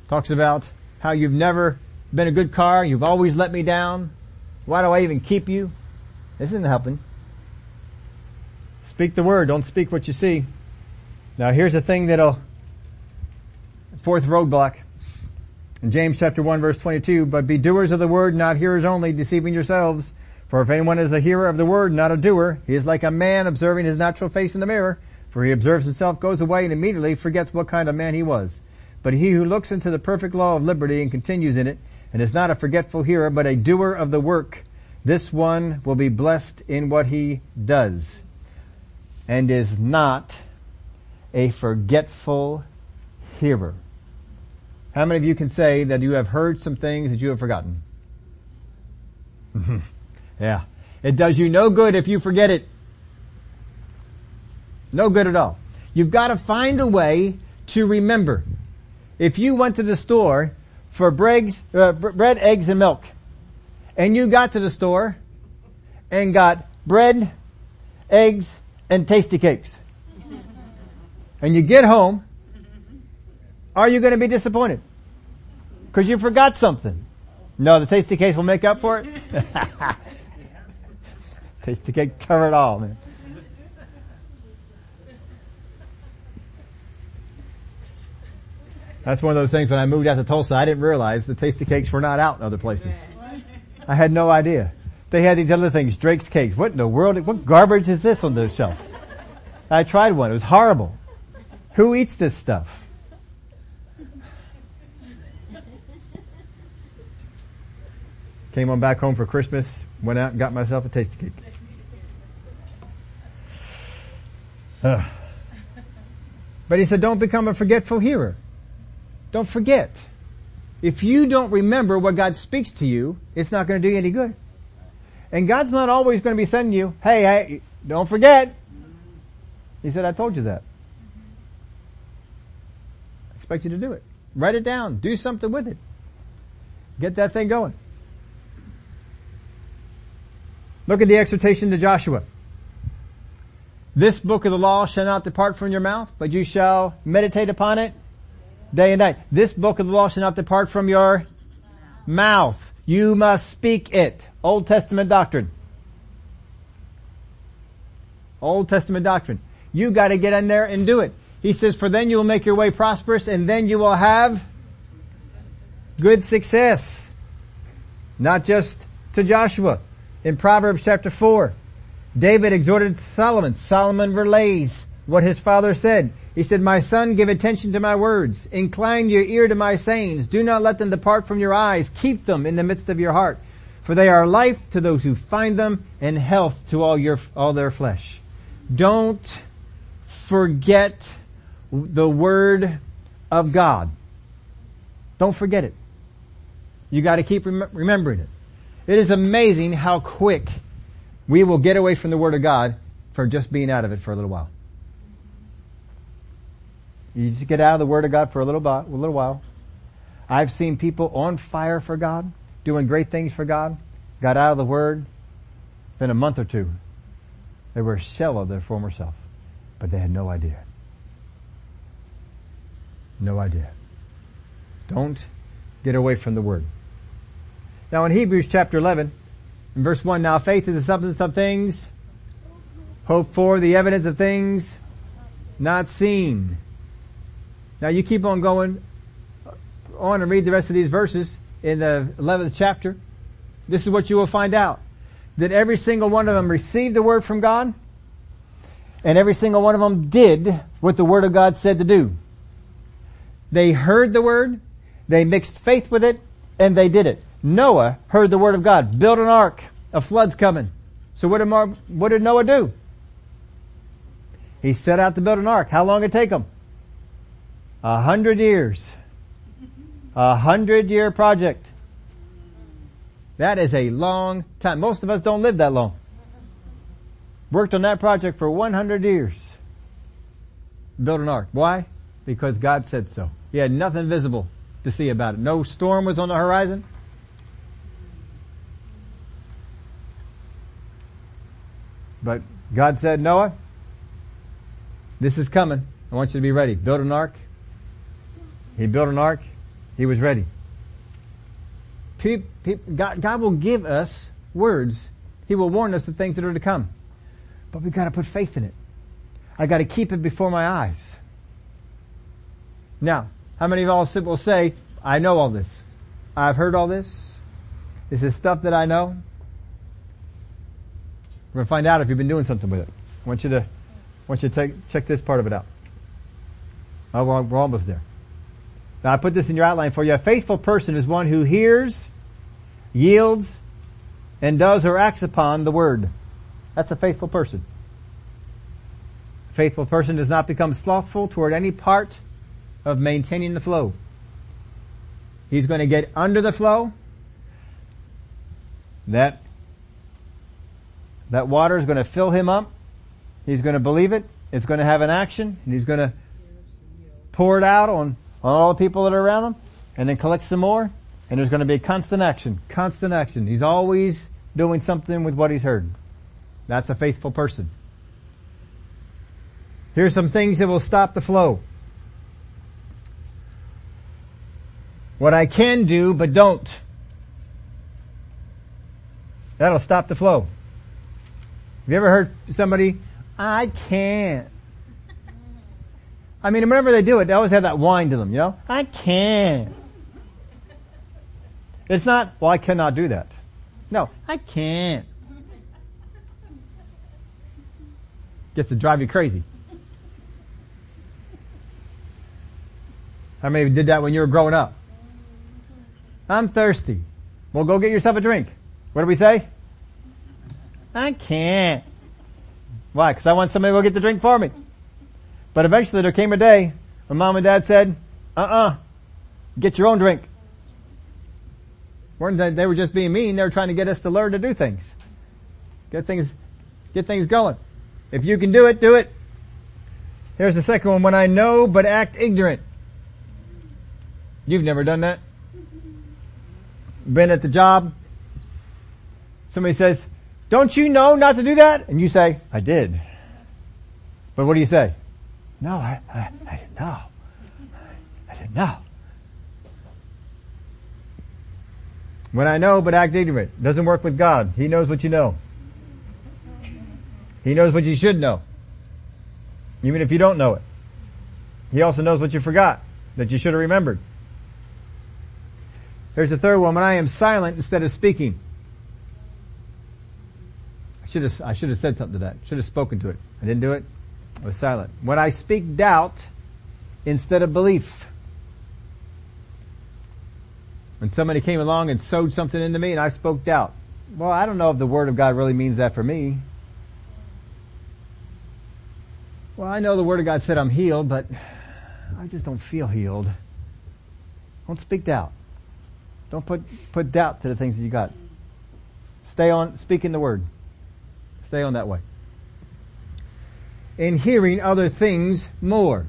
Talks about how you've never been a good car, you've always let me down. Why do I even keep you? This isn't helping. Speak the word, don't speak what you see. Now here's the thing that'll, fourth roadblock. In James chapter 1 verse 22, but be doers of the word, not hearers only, deceiving yourselves. For if anyone is a hearer of the word, not a doer, he is like a man observing his natural face in the mirror. For he observes himself, goes away, and immediately forgets what kind of man he was. But he who looks into the perfect law of liberty and continues in it, and is not a forgetful hearer, but a doer of the work, this one will be blessed in what he does, and is not a forgetful hearer. How many of you can say that you have heard some things that you have forgotten? yeah. It does you no good if you forget it. No good at all. You've got to find a way to remember. If you went to the store for uh, bread, eggs, and milk, and you got to the store and got bread, eggs, and Tastykakes, and you get home, are you going to be disappointed? Because you forgot something. No, the Tastykakes will make up for it. Tastykake cover it all, man. That's one of those things when I moved out to Tulsa, I didn't realize the Tastykakes were not out in other places. I had no idea. They had these other things, Drake's cakes. What in the world, what garbage is this on the shelf? I tried one. It was horrible. Who eats this stuff? Came on back home for Christmas, went out and got myself a Tastykake. Uh. But he said, don't become a forgetful hearer. Don't forget. If you don't remember what God speaks to you, it's not going to do you any good. And God's not always going to be sending you, hey, hey, don't forget. He said, I told you that. I expect you to do it. Write it down. Do something with it. Get that thing going. Look at the exhortation to Joshua. This book of the law shall not depart from your mouth, but you shall meditate upon it day and night. This book of the law shall not depart from your mouth. You must speak it. Old Testament doctrine. Old Testament doctrine. You gotta get in there and do it. He says, for then you will make your way prosperous and then you will have good success. Not just to Joshua. In Proverbs chapter 4, David exhorted Solomon. Solomon relays what his father said. He said, my son, give attention to my words. Incline your ear to my sayings. Do not let them depart from your eyes. Keep them in the midst of your heart. For they are life to those who find them and health to all your, all their flesh. Don't forget the word of God. Don't forget it. You gotta keep rem- remembering it. It is amazing how quick we will get away from the Word of God for just being out of it for a little while. You just get out of the Word of God for a little, a little while. I've seen people on fire for God, doing great things for God, got out of the Word, then a month or two, they were a shell of their former self, but they had no idea. No idea. Don't get away from the Word. Now in Hebrews chapter 11, in verse 1, now faith is the substance of things, hope for the evidence of things not seen. Now you keep on going on and read the rest of these verses in the 11th chapter. This is what you will find out. That every single one of them received the word from God, and every single one of them did what the word of God said to do. They heard the word, they mixed faith with it, and they did it. Noah heard the word of God. Build an ark. A flood's coming. So what did, Mar- what did Noah do? He set out to build an ark. How long did it take him? A hundred years. A hundred year project. That is a long time. Most of us don't live that long. Worked on that project for 100 years. Built an ark. Why? Because God said so. He had nothing visible to see about it. No storm was on the horizon. But God said, Noah, this is coming. I want you to be ready. Build an ark. He built an ark. He was ready. God, will give us words. He will warn us of things that are to come. But we've got to put faith in it. I got to keep it before my eyes. Now, how many of y'all will say, I know all this. I've heard all this. This is stuff that I know. We're going to find out if you've been doing something with it. I want you to, I want you to take, check this part of it out. Oh, we're, we're almost there. Now I put this in your outline for you. A faithful person is one who hears, yields, and does or acts upon the word. That's a faithful person. A faithful person does not become slothful toward any part of maintaining the flow. He's going to get under the flow. That that water is going to fill him up. He's going to believe it. It's going to have an action and he's going to pour it out on, on all the people that are around him and then collect some more. And there's going to be constant action, constant action. He's always doing something with what he's heard. That's a faithful person. Here's some things that will stop the flow. What I can do, but don't. That'll stop the flow. Have you ever heard somebody, I can't. I mean, whenever they do it, they always have that whine to them, you know? I can't. It's not, well, I cannot do that. No, I can't. Gets to drive you crazy. How many did that when you were growing up? I'm thirsty. Well, go get yourself a drink. What do we say? I can't. Why? Because I want somebody to go get the drink for me. But eventually there came a day when mom and dad said, uh-uh, get your own drink. They were just being mean. They were trying to get us to learn to do things. Get things, get things going. If you can do it, do it. Here's the second one. When I know but act ignorant. You've never done that? Been at the job. Somebody says, don't you know not to do that? And you say, I did. But what do you say? No, I, I, I didn't know. I didn't know. When I know but act ignorant, doesn't work with God. He knows what you know. He knows what you should know. Even if you don't know it. He also knows what you forgot, that you should have remembered. Here's the third one. When I am silent instead of speaking. I should have, I should have said something to that. Should have spoken to it. I didn't do it. Was silent. When I speak doubt instead of belief. When somebody came along and sowed something into me and I spoke doubt. Well, I don't know if the word of God really means that for me. Well, I know the word of God said I'm healed, but I just don't feel healed. Don't speak doubt. Don't put, put doubt to the things that you got. Stay on, speaking the word. Stay on that way. In hearing other things more.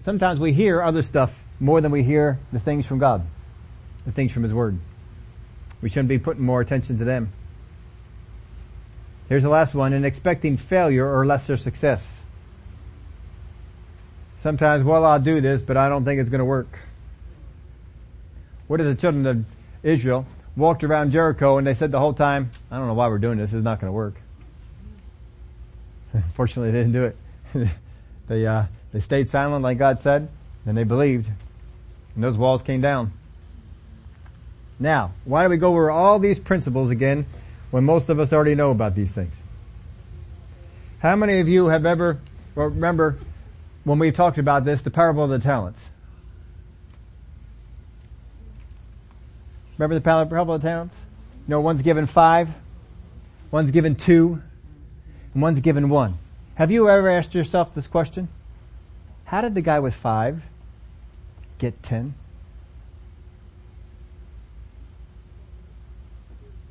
Sometimes we hear other stuff more than we hear the things from God. The things from His Word. We shouldn't be putting more attention to them. Here's the last one, in expecting failure or lesser success. Sometimes, well, I'll do this, but I don't think it's going to work. What did the children of Israel walked around Jericho and they said the whole time, I don't know why we're doing this, it's not going to work. Fortunately, they didn't do it. they, uh, they stayed silent like God said, and they believed. And those walls came down. Now, why do we go over all these principles again when most of us already know about these things? How many of you have ever, remember when we talked about this, the parable of the talents? Remember the parable of the talents? You know, one's given five, one's given two, and one's given one. Have you ever asked yourself this question? How did the guy with five get ten?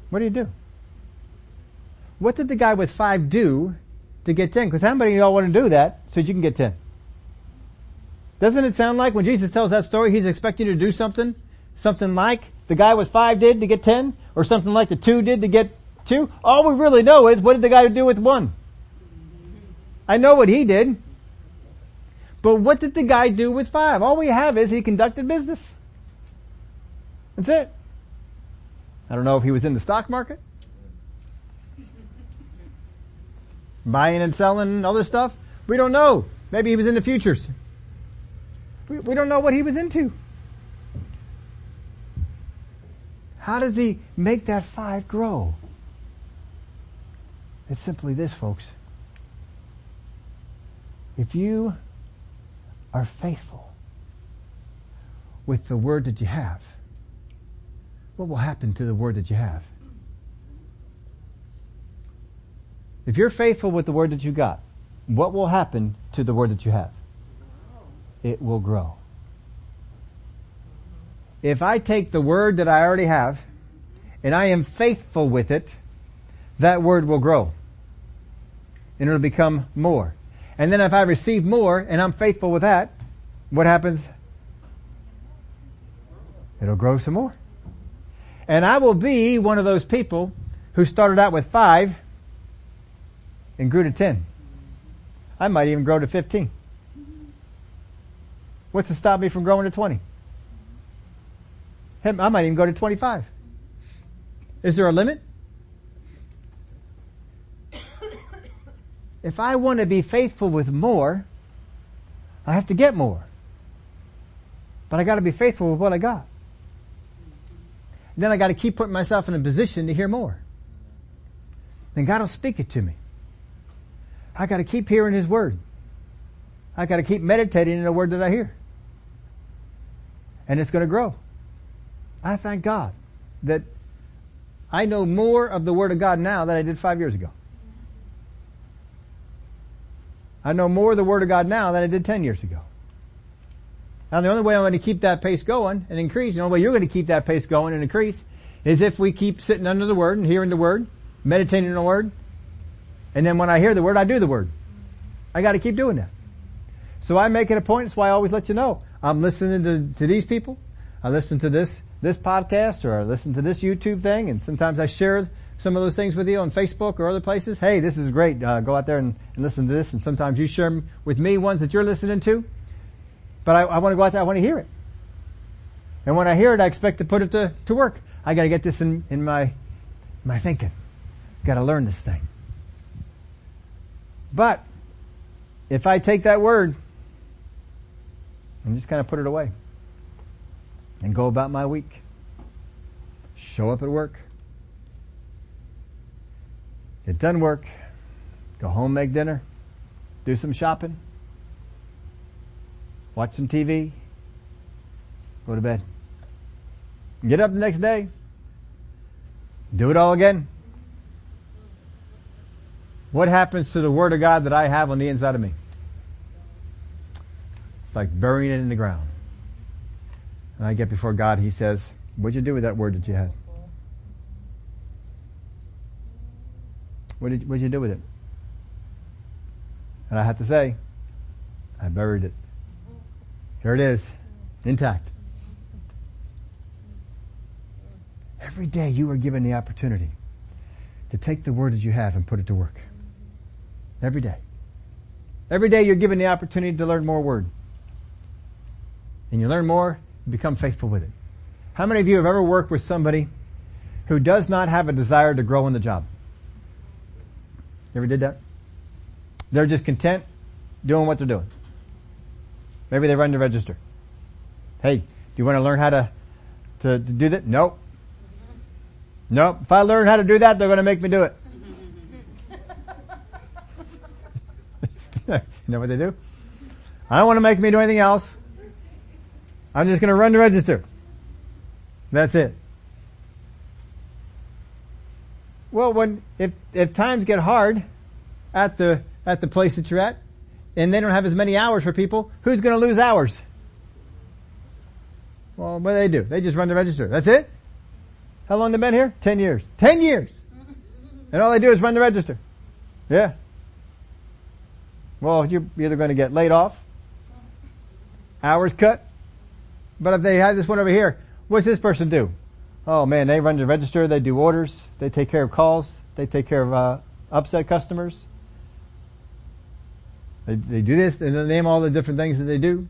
What do you do? What did the guy with five do to get ten? Because how many of y'all want to do that so you can get ten? Doesn't it sound like when Jesus tells that story, he's expecting you to do something? Something like the guy with five did to get ten? Or something like the two did to get two? All we really know is what did the guy do with one? I know what he did. But what did the guy do with five? All we have is he conducted business. That's it. I don't know if he was in the stock market. Buying and selling other stuff. We don't know. Maybe he was in the futures. We, we don't know what he was into. How does he make that five grow? It's simply this, folks. If you are faithful with the word that you have, what will happen to the word that you have? If you're faithful with the word that you got, what will happen to the word that you have? It will grow. If I take the word that I already have and I am faithful with it, that word will grow. And it'll become more. And then if I receive more and I'm faithful with that, what happens? It'll grow some more. And I will be one of those people who started out with five and grew to ten. I might even grow to 15. What's to stop me from growing to 20? I might even go to 25. Is there a limit? If I want to be faithful with more, I have to get more. But I gotta be faithful with what I got. Then I gotta keep putting myself in a position to hear more. Then God will speak it to me. I gotta keep hearing His Word. I gotta keep meditating in the Word that I hear. And it's going to grow. I thank God that I know more of the Word of God now than I did five years ago. I know more of the Word of God now than I did ten years ago. Now the only way I'm going to keep that pace going and increase, the only way you're going to keep that pace going and increase is if we keep sitting under the Word and hearing the Word, meditating on the Word, and then when I hear the Word, I do the Word. I got to keep doing that. So I make it a point. That's why I always let you know. I'm listening to, to these people. I listen to this, this podcast or I listen to this YouTube thing and sometimes I share some of those things with you on Facebook or other places. Hey, this is great. Uh, go out there and, and, listen to this and sometimes you share with me ones that you're listening to. But I, I want to go out there. I want to hear it. And when I hear it, I expect to put it to, to work. I gotta get this in, in my, my thinking. Gotta learn this thing. But, if I take that word and just kind of put it away and go about my week, show up at work, it doesn't work, go home, make dinner, do some shopping, watch some TV, go to bed. Get up the next day, do it all again. What happens to the Word of God that I have on the inside of me? It's like burying it in the ground. And I get before God, He says, what'd you do with that Word that you had? What did, what'd you do with it? And I have to say, I buried it. Here it is, intact. Every day you are given the opportunity to take the word that you have and put it to work. Every day. Every day you're given the opportunity to learn more word. And you learn more, you become faithful with it. How many of you have ever worked with somebody who does not have a desire to grow in the job? You ever did that? They're just content doing what they're doing. Maybe they run the register. Hey, do you want to learn how to, to, to do that? Nope. Nope. If I learn how to do that, they're going to make me do it. you know what they do? I don't want to make me do anything else. I'm just going to run the register. That's it. Well, when if if times get hard at the at the place that you're at, and they don't have as many hours for people, who's going to lose hours? Well, what do they do? They just run the register. That's it. How long they been here? Ten years. Ten years. And all they do is run the register. Yeah. Well, you're either going to get laid off, hours cut, but if they have this one over here, what's this person do? Oh man, they run the register, they do orders, they take care of calls, they take care of uh, upset customers. They, they do this, and they name all the different things that they do.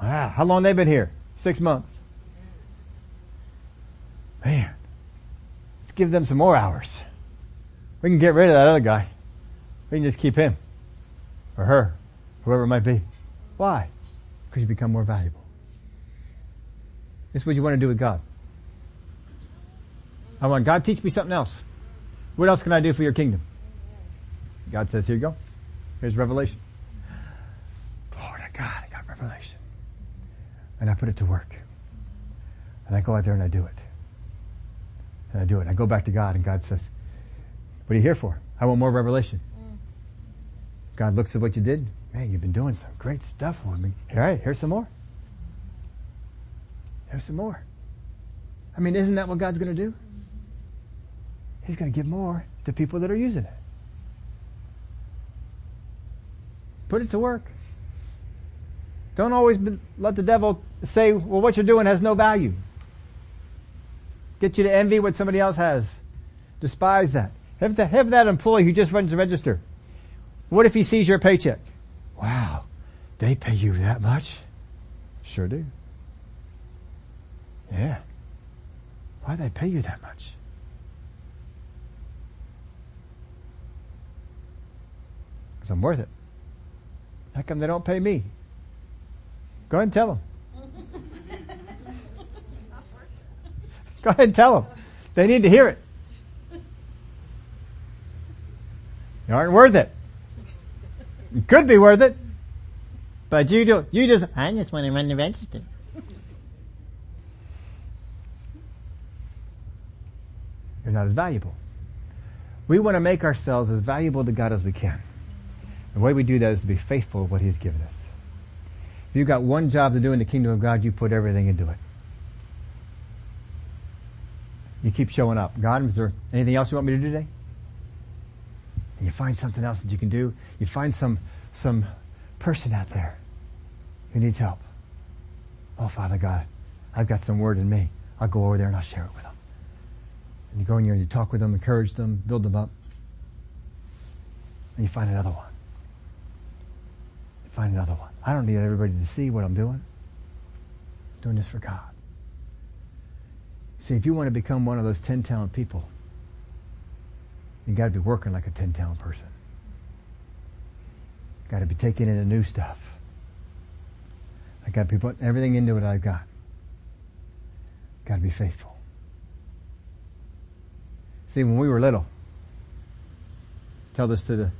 Wow, how long they been here? Six months. Man, let's give them some more hours. We can get rid of that other guy. We can just keep him. Or her. Whoever it might be. Why? Because you become more valuable. This is what you want to do with God. I want God teach me something else. What else can I do for your kingdom? God says, here you go. Here's revelation. Lord, I got, I got revelation. And I put it to work. And I go out there and I do it. And I do it. I go back to God and God says, what are you here for? I want more revelation. Mm. God looks at what you did. Man, you've been doing some great stuff for me. All right, here's some more. Here's some more. I mean, isn't that what God's going to do? He's going to give more to people that are using it. Put it to work. Don't always be, let the devil say, well, what you're doing has no value. Get you to envy what somebody else has. Despise that. Have, the, have that employee who just runs the register. What if he sees your paycheck? Wow, they pay you that much? Sure do. Yeah. Why do they pay you that much? I'm worth it. How come they don't pay me? Go ahead and tell them. Go ahead and tell them. They need to hear it. You aren't worth it. You could be worth it, but you do. You just. I just want to run the register. You're not as valuable. We want to make ourselves as valuable to God as we can. The way we do that is to be faithful to what He's given us. If you've got one job to do in the kingdom of God, you put everything into it. You keep showing up. God, is there anything else you want me to do today? And you find something else that you can do. You find some, some person out there who needs help. Oh, Father God, I've got some word in me. I'll go over there and I'll share it with them. And you go in there and you talk with them, encourage them, build them up. And you find another one. Find another one. I don't need everybody to see what I'm doing. I'm doing this for God. See, if you want to become one of those 10 talent people, you got to be working like a 10 talent person. Got to be taking in the new stuff. I got to be putting everything into what I've got. Got to be faithful. See, when we were little, tell this to the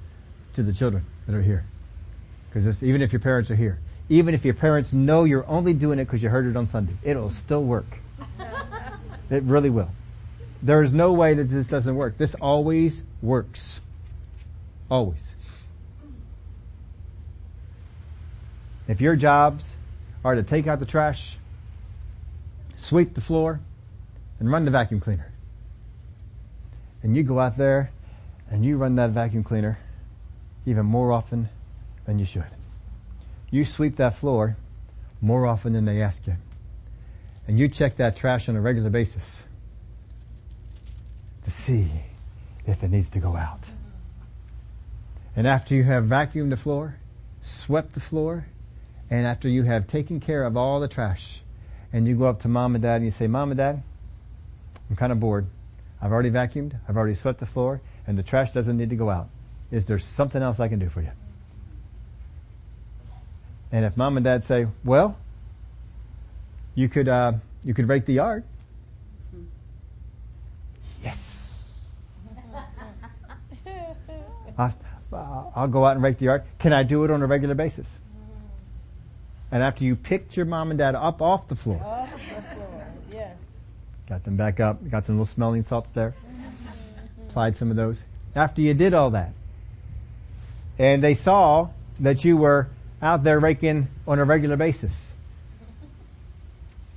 to the children that are here, because even if your parents are here, even if your parents know you're only doing it because you heard it on Sunday, it'll still work. it really will. There is no way that this doesn't work. This always works. Always. If your jobs are to take out the trash, sweep the floor, and run the vacuum cleaner, and you go out there and you run that vacuum cleaner even more often than you should. You sweep that floor more often than they ask you. And you check that trash on a regular basis to see if it needs to go out. And after you have vacuumed the floor, swept the floor, and after you have taken care of all the trash, and you go up to mom and dad and you say, mom and dad, I'm kind of bored. I've already vacuumed, I've already swept the floor, and the trash doesn't need to go out. Is there something else I can do for you? And if mom and dad say, well, you could, uh, you could rake the yard. Yes. I, I'll go out and rake the yard. Can I do it on a regular basis? And after you picked your mom and dad up off the floor, Off the floor, yes. got them back up, got some little smelling salts there, applied some of those. After you did all that, and they saw that you were out there raking on a regular basis,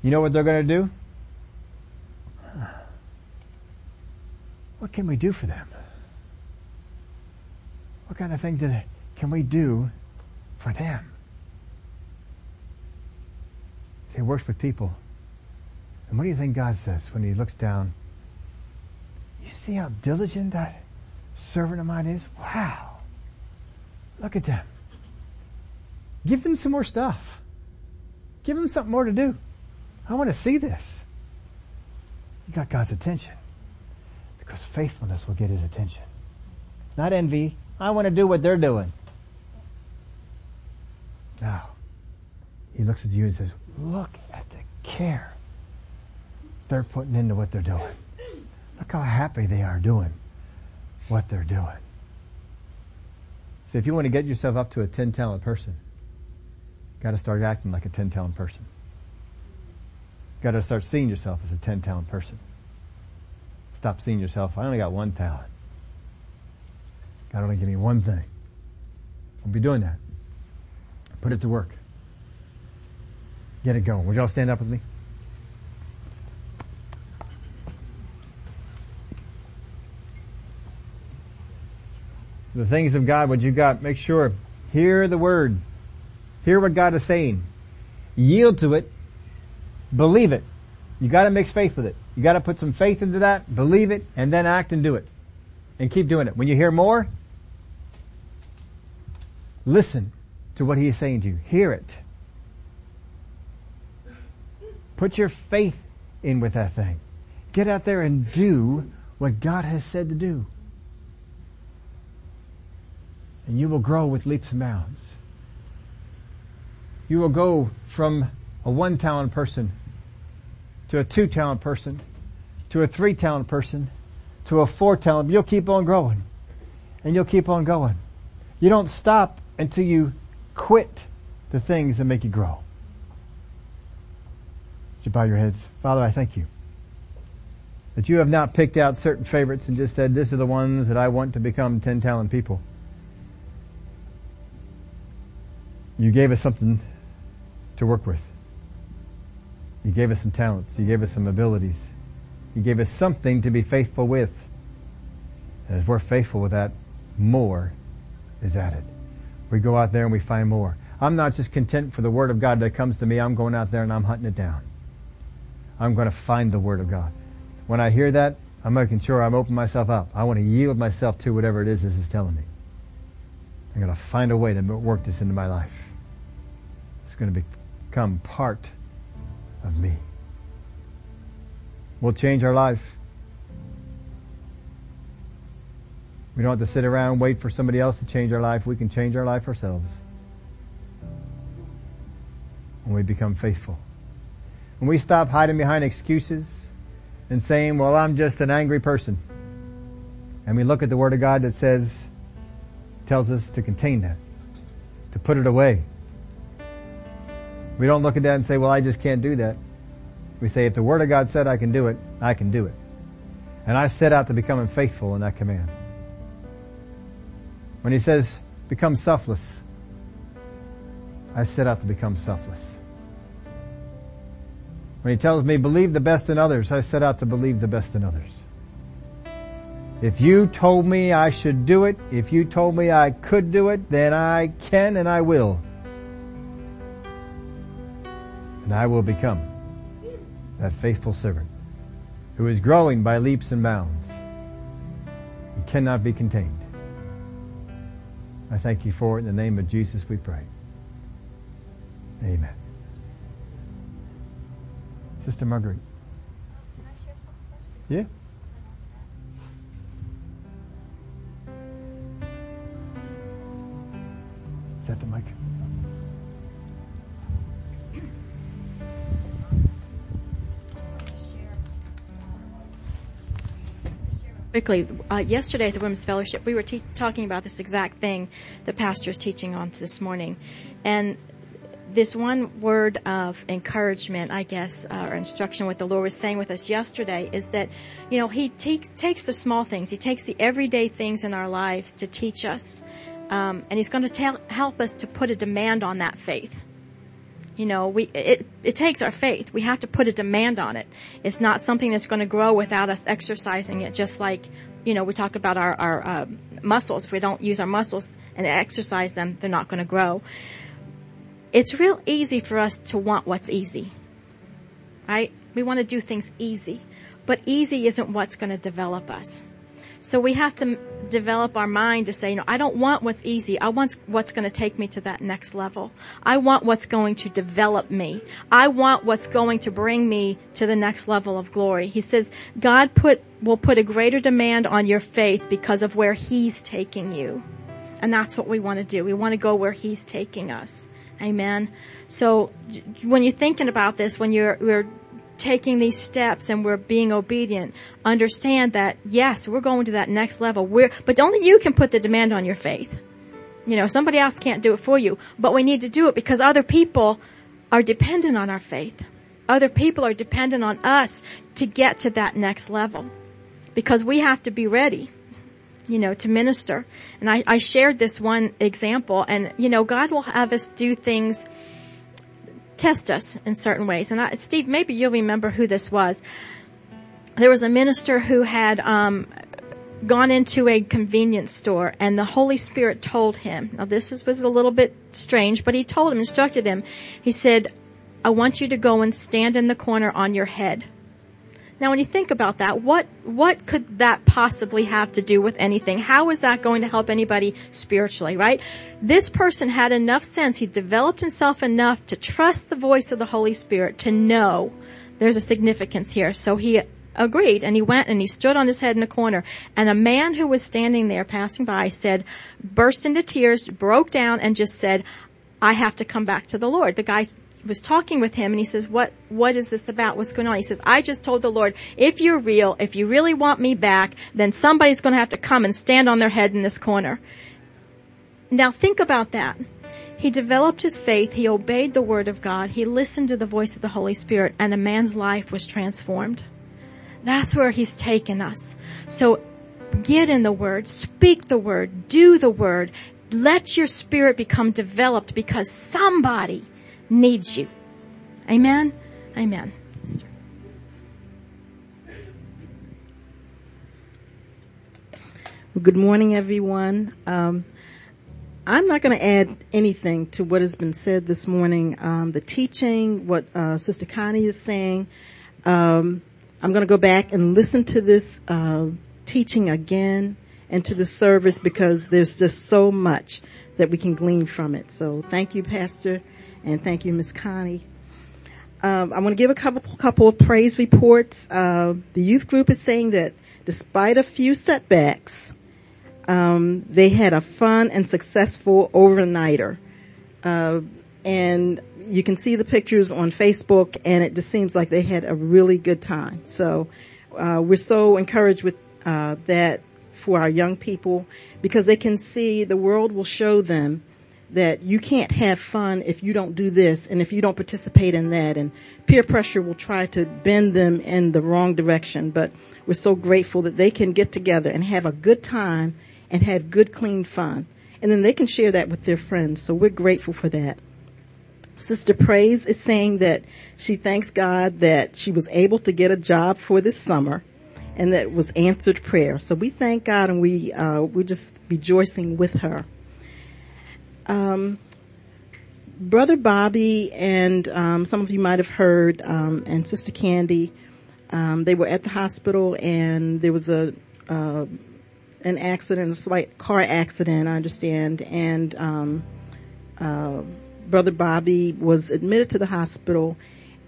you know what they're going to do? What can we do for them? What kind of thing did, can we do for them? See, it works with people. And what do you think God says when he looks down? You see how diligent that servant of mine is? Wow. Look at them. Give them some more stuff. Give them something more to do. I want to see this. You got God's attention. Because faithfulness will get his attention. Not envy. I want to do what they're doing. Now, he looks at you and says, look at the care they're putting into what they're doing. Look how happy they are doing what they're doing. So if you want to get yourself up to a 10 talent person, got to start acting like a 10 talent person. Got to start seeing yourself as a 10 talent person. Stop seeing yourself, I only got one talent. God only give me one thing. I'll be doing that. Put it to work. Get it going. Would y'all stand up with me? The things of God, what you got, make sure, hear the word. Hear what God is saying. Yield to it. Believe it. You gotta mix faith with it. You gotta put some faith into that, believe it, and then act and do it. And keep doing it. When you hear more, listen to what He is saying to you. Hear it. Put your faith in with that thing. Get out there and do what God has said to do. And you will grow with leaps and bounds. You will go from a one talent person to a two talent person to a three talent person to a four talent. You'll keep on growing and you'll keep on going. You don't stop until you quit the things that make you grow. Would you bow your heads? Father, I thank you That you have not picked out certain favorites and just said, this are the ones that I want to become 10 talent people. You gave us something to work with. You gave us some talents. You gave us some abilities. You gave us something to be faithful with. And as we're faithful with that, more is added. We go out there and we find more. I'm not just content for the Word of God that comes to me. I'm going out there and I'm hunting it down. I'm going to find the Word of God. When I hear that, I'm making sure I'm opening myself up. I want to yield myself to whatever it is this is telling me. I'm going to find a way to work this into my life. It's going to become part of me. We'll change our life. We don't have to sit around and wait for somebody else to change our life. We can change our life ourselves. When we become faithful. When we stop hiding behind excuses and saying, well, I'm just an angry person. And we look at the Word of God that says, tells us to contain that, to put it away. We don't look at that and say, well, I just can't do that. We say, if the Word of God said I can do it, I can do it. And I set out to become faithful in that command. When He says, become selfless, I set out to become selfless. When He tells me, believe the best in others, I set out to believe the best in others. If you told me I should do it, if you told me I could do it, then I can and I will. And I will become that faithful servant who is growing by leaps and bounds and cannot be contained. I thank you for it in the name of Jesus we pray. Amen. Sister Marguerite. Yeah? Is that the mic? Quickly, uh, yesterday at the Women's Fellowship, we were te- talking about this exact thing the pastor is teaching on this morning. And this one word of encouragement, I guess, uh, or instruction, what the Lord was saying with us yesterday is that, you know, He takes, takes the small things, He takes the everyday things in our lives to teach us. Um, and He's going to help us to put a demand on that faith. You know, we, it, it takes our faith. We have to put a demand on it. It's not something that's going to grow without us exercising it, just like, you know, we talk about our, our, uh, muscles. If we don't use our muscles and exercise them, they're not going to grow. It's real easy for us to want what's easy. Right? We want to do things easy. But easy isn't what's going to develop us. So we have to develop our mind to say, you know, I don't want what's easy. I want what's going to take me to that next level. I want what's going to develop me. I want what's going to bring me to the next level of glory. He says, God put, will put a greater demand on your faith because of where He's taking you. And that's what we want to do. We want to go where He's taking us. Amen. So when you're thinking about this, when you're, you're taking these steps and we're being obedient, understand that yes, we're going to that next level. We're, but only you can put the demand on your faith. You know, somebody else can't do it for you, but we need to do it because other people are dependent on our faith. Other people are dependent on us to get to that next level because we have to be ready you know, to minister. And I, I shared this one example and, you know, God will have us do things test us in certain ways. And I, Steve, maybe you'll remember who this was. There was a minister who had um, gone into a convenience store, and the Holy Spirit told him. Now, this is, was a little bit strange, but he told him, instructed him. He said, "I want you to go and stand in the corner on your head." Now when you think about that, what, what could that possibly have to do with anything? How is that going to help anybody spiritually, right? This person had enough sense, he developed himself enough to trust the voice of the Holy Spirit to know there's a significance here. So he agreed and he went and he stood on his head in a corner and a man who was standing there passing by said, burst into tears, broke down and just said, I have to come back to the Lord. The guy was talking with him and he says, what, what is this about? What's going on? He says, I just told the Lord, if you're real, if you really want me back, then somebody's going to have to come and stand on their head in this corner. Now think about that. He developed his faith. He obeyed the word of God. He listened to the voice of the Holy Spirit and a man's life was transformed. That's where He's taken us. So get in the Word, speak the Word, do the Word, let your spirit become developed because somebody needs you. Amen? Amen. Good morning, everyone. Um, I'm not going to add anything to what has been said this morning. Um, the teaching, what uh, Sister Connie is saying. Um, I'm going to go back and listen to this uh, teaching again and to the service because there's just so much that we can glean from it. So thank you, Pastor, and thank you, Miss Connie. Um, I want to give a couple couple of praise reports. Uh, the youth group is saying that despite a few setbacks, um, they had a fun and successful overnighter. Uh, and you can see the pictures on Facebook and it just seems like they had a really good time. So, uh, we're so encouraged with, uh, that for our young people because they can see the world will show them that you can't have fun if you don't do this and if you don't participate in that and peer pressure will try to bend them in the wrong direction. But we're so grateful that they can get together and have a good time and have good clean fun. And then they can share that with their friends. So we're grateful for that. Sister Praise is saying that she thanks God that she was able to get a job for this summer and that was answered prayer. So we thank God and we, uh, we're just rejoicing with her. Um, Brother Bobby and um, some of you might have heard, um, and Sister Candy, um, they were at the hospital and there was a uh, an accident, a slight car accident, I understand, and um, uh, Brother Bobby was admitted to the hospital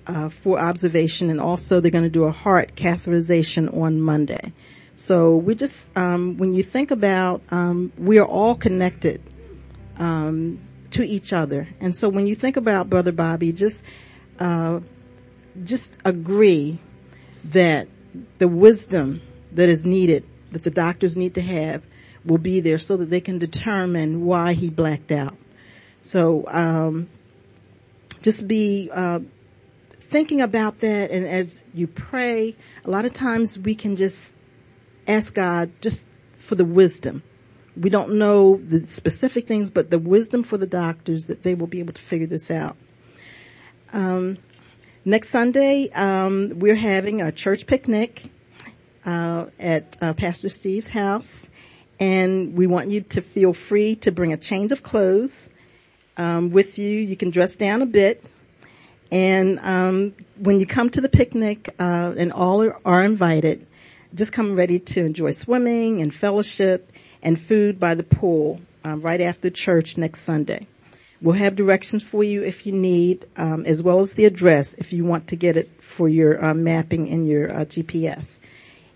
uh, for observation, and also they're going to do a heart catheterization on Monday. So we just, um, when you think about, um, we are all connected um, to each other, and so when you think about Brother Bobby, just uh, just agree that the wisdom that is needed that the doctors need to have will be there so that they can determine why he blacked out. So, um, just be, uh, thinking about that and as you pray, a lot of times we can just ask God just for the wisdom. We don't know the specific things, but the wisdom for the doctors that they will be able to figure this out. Um, next Sunday, um, we're having a church picnic uh, at uh, Pastor Steve's house, and we want you to feel free to bring a change of clothes um, with you. You can dress down a bit, and um, when you come to the picnic, uh, and all are, are invited, just come ready to enjoy swimming and fellowship and food by the pool um, right after church next Sunday. We'll have directions for you if you need, um, as well as the address if you want to get it for your uh, mapping in your uh, GPS.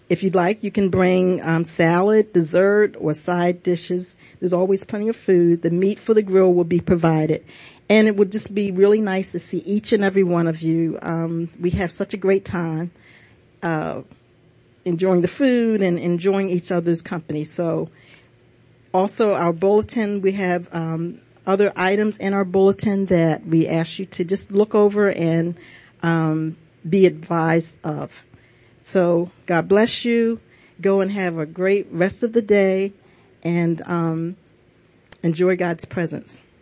If you'd like, you can bring um, salad, dessert, or side dishes. There's always plenty of food. The meat for the grill will be provided. And it would just be really nice to see each and every one of you. Um, we have such a great time uh, enjoying the food and enjoying each other's company. So also our bulletin, we have um, other items in our bulletin that we ask you to just look over and um, be advised of. So God bless you. Go and have a great rest of the day and um, enjoy God's presence.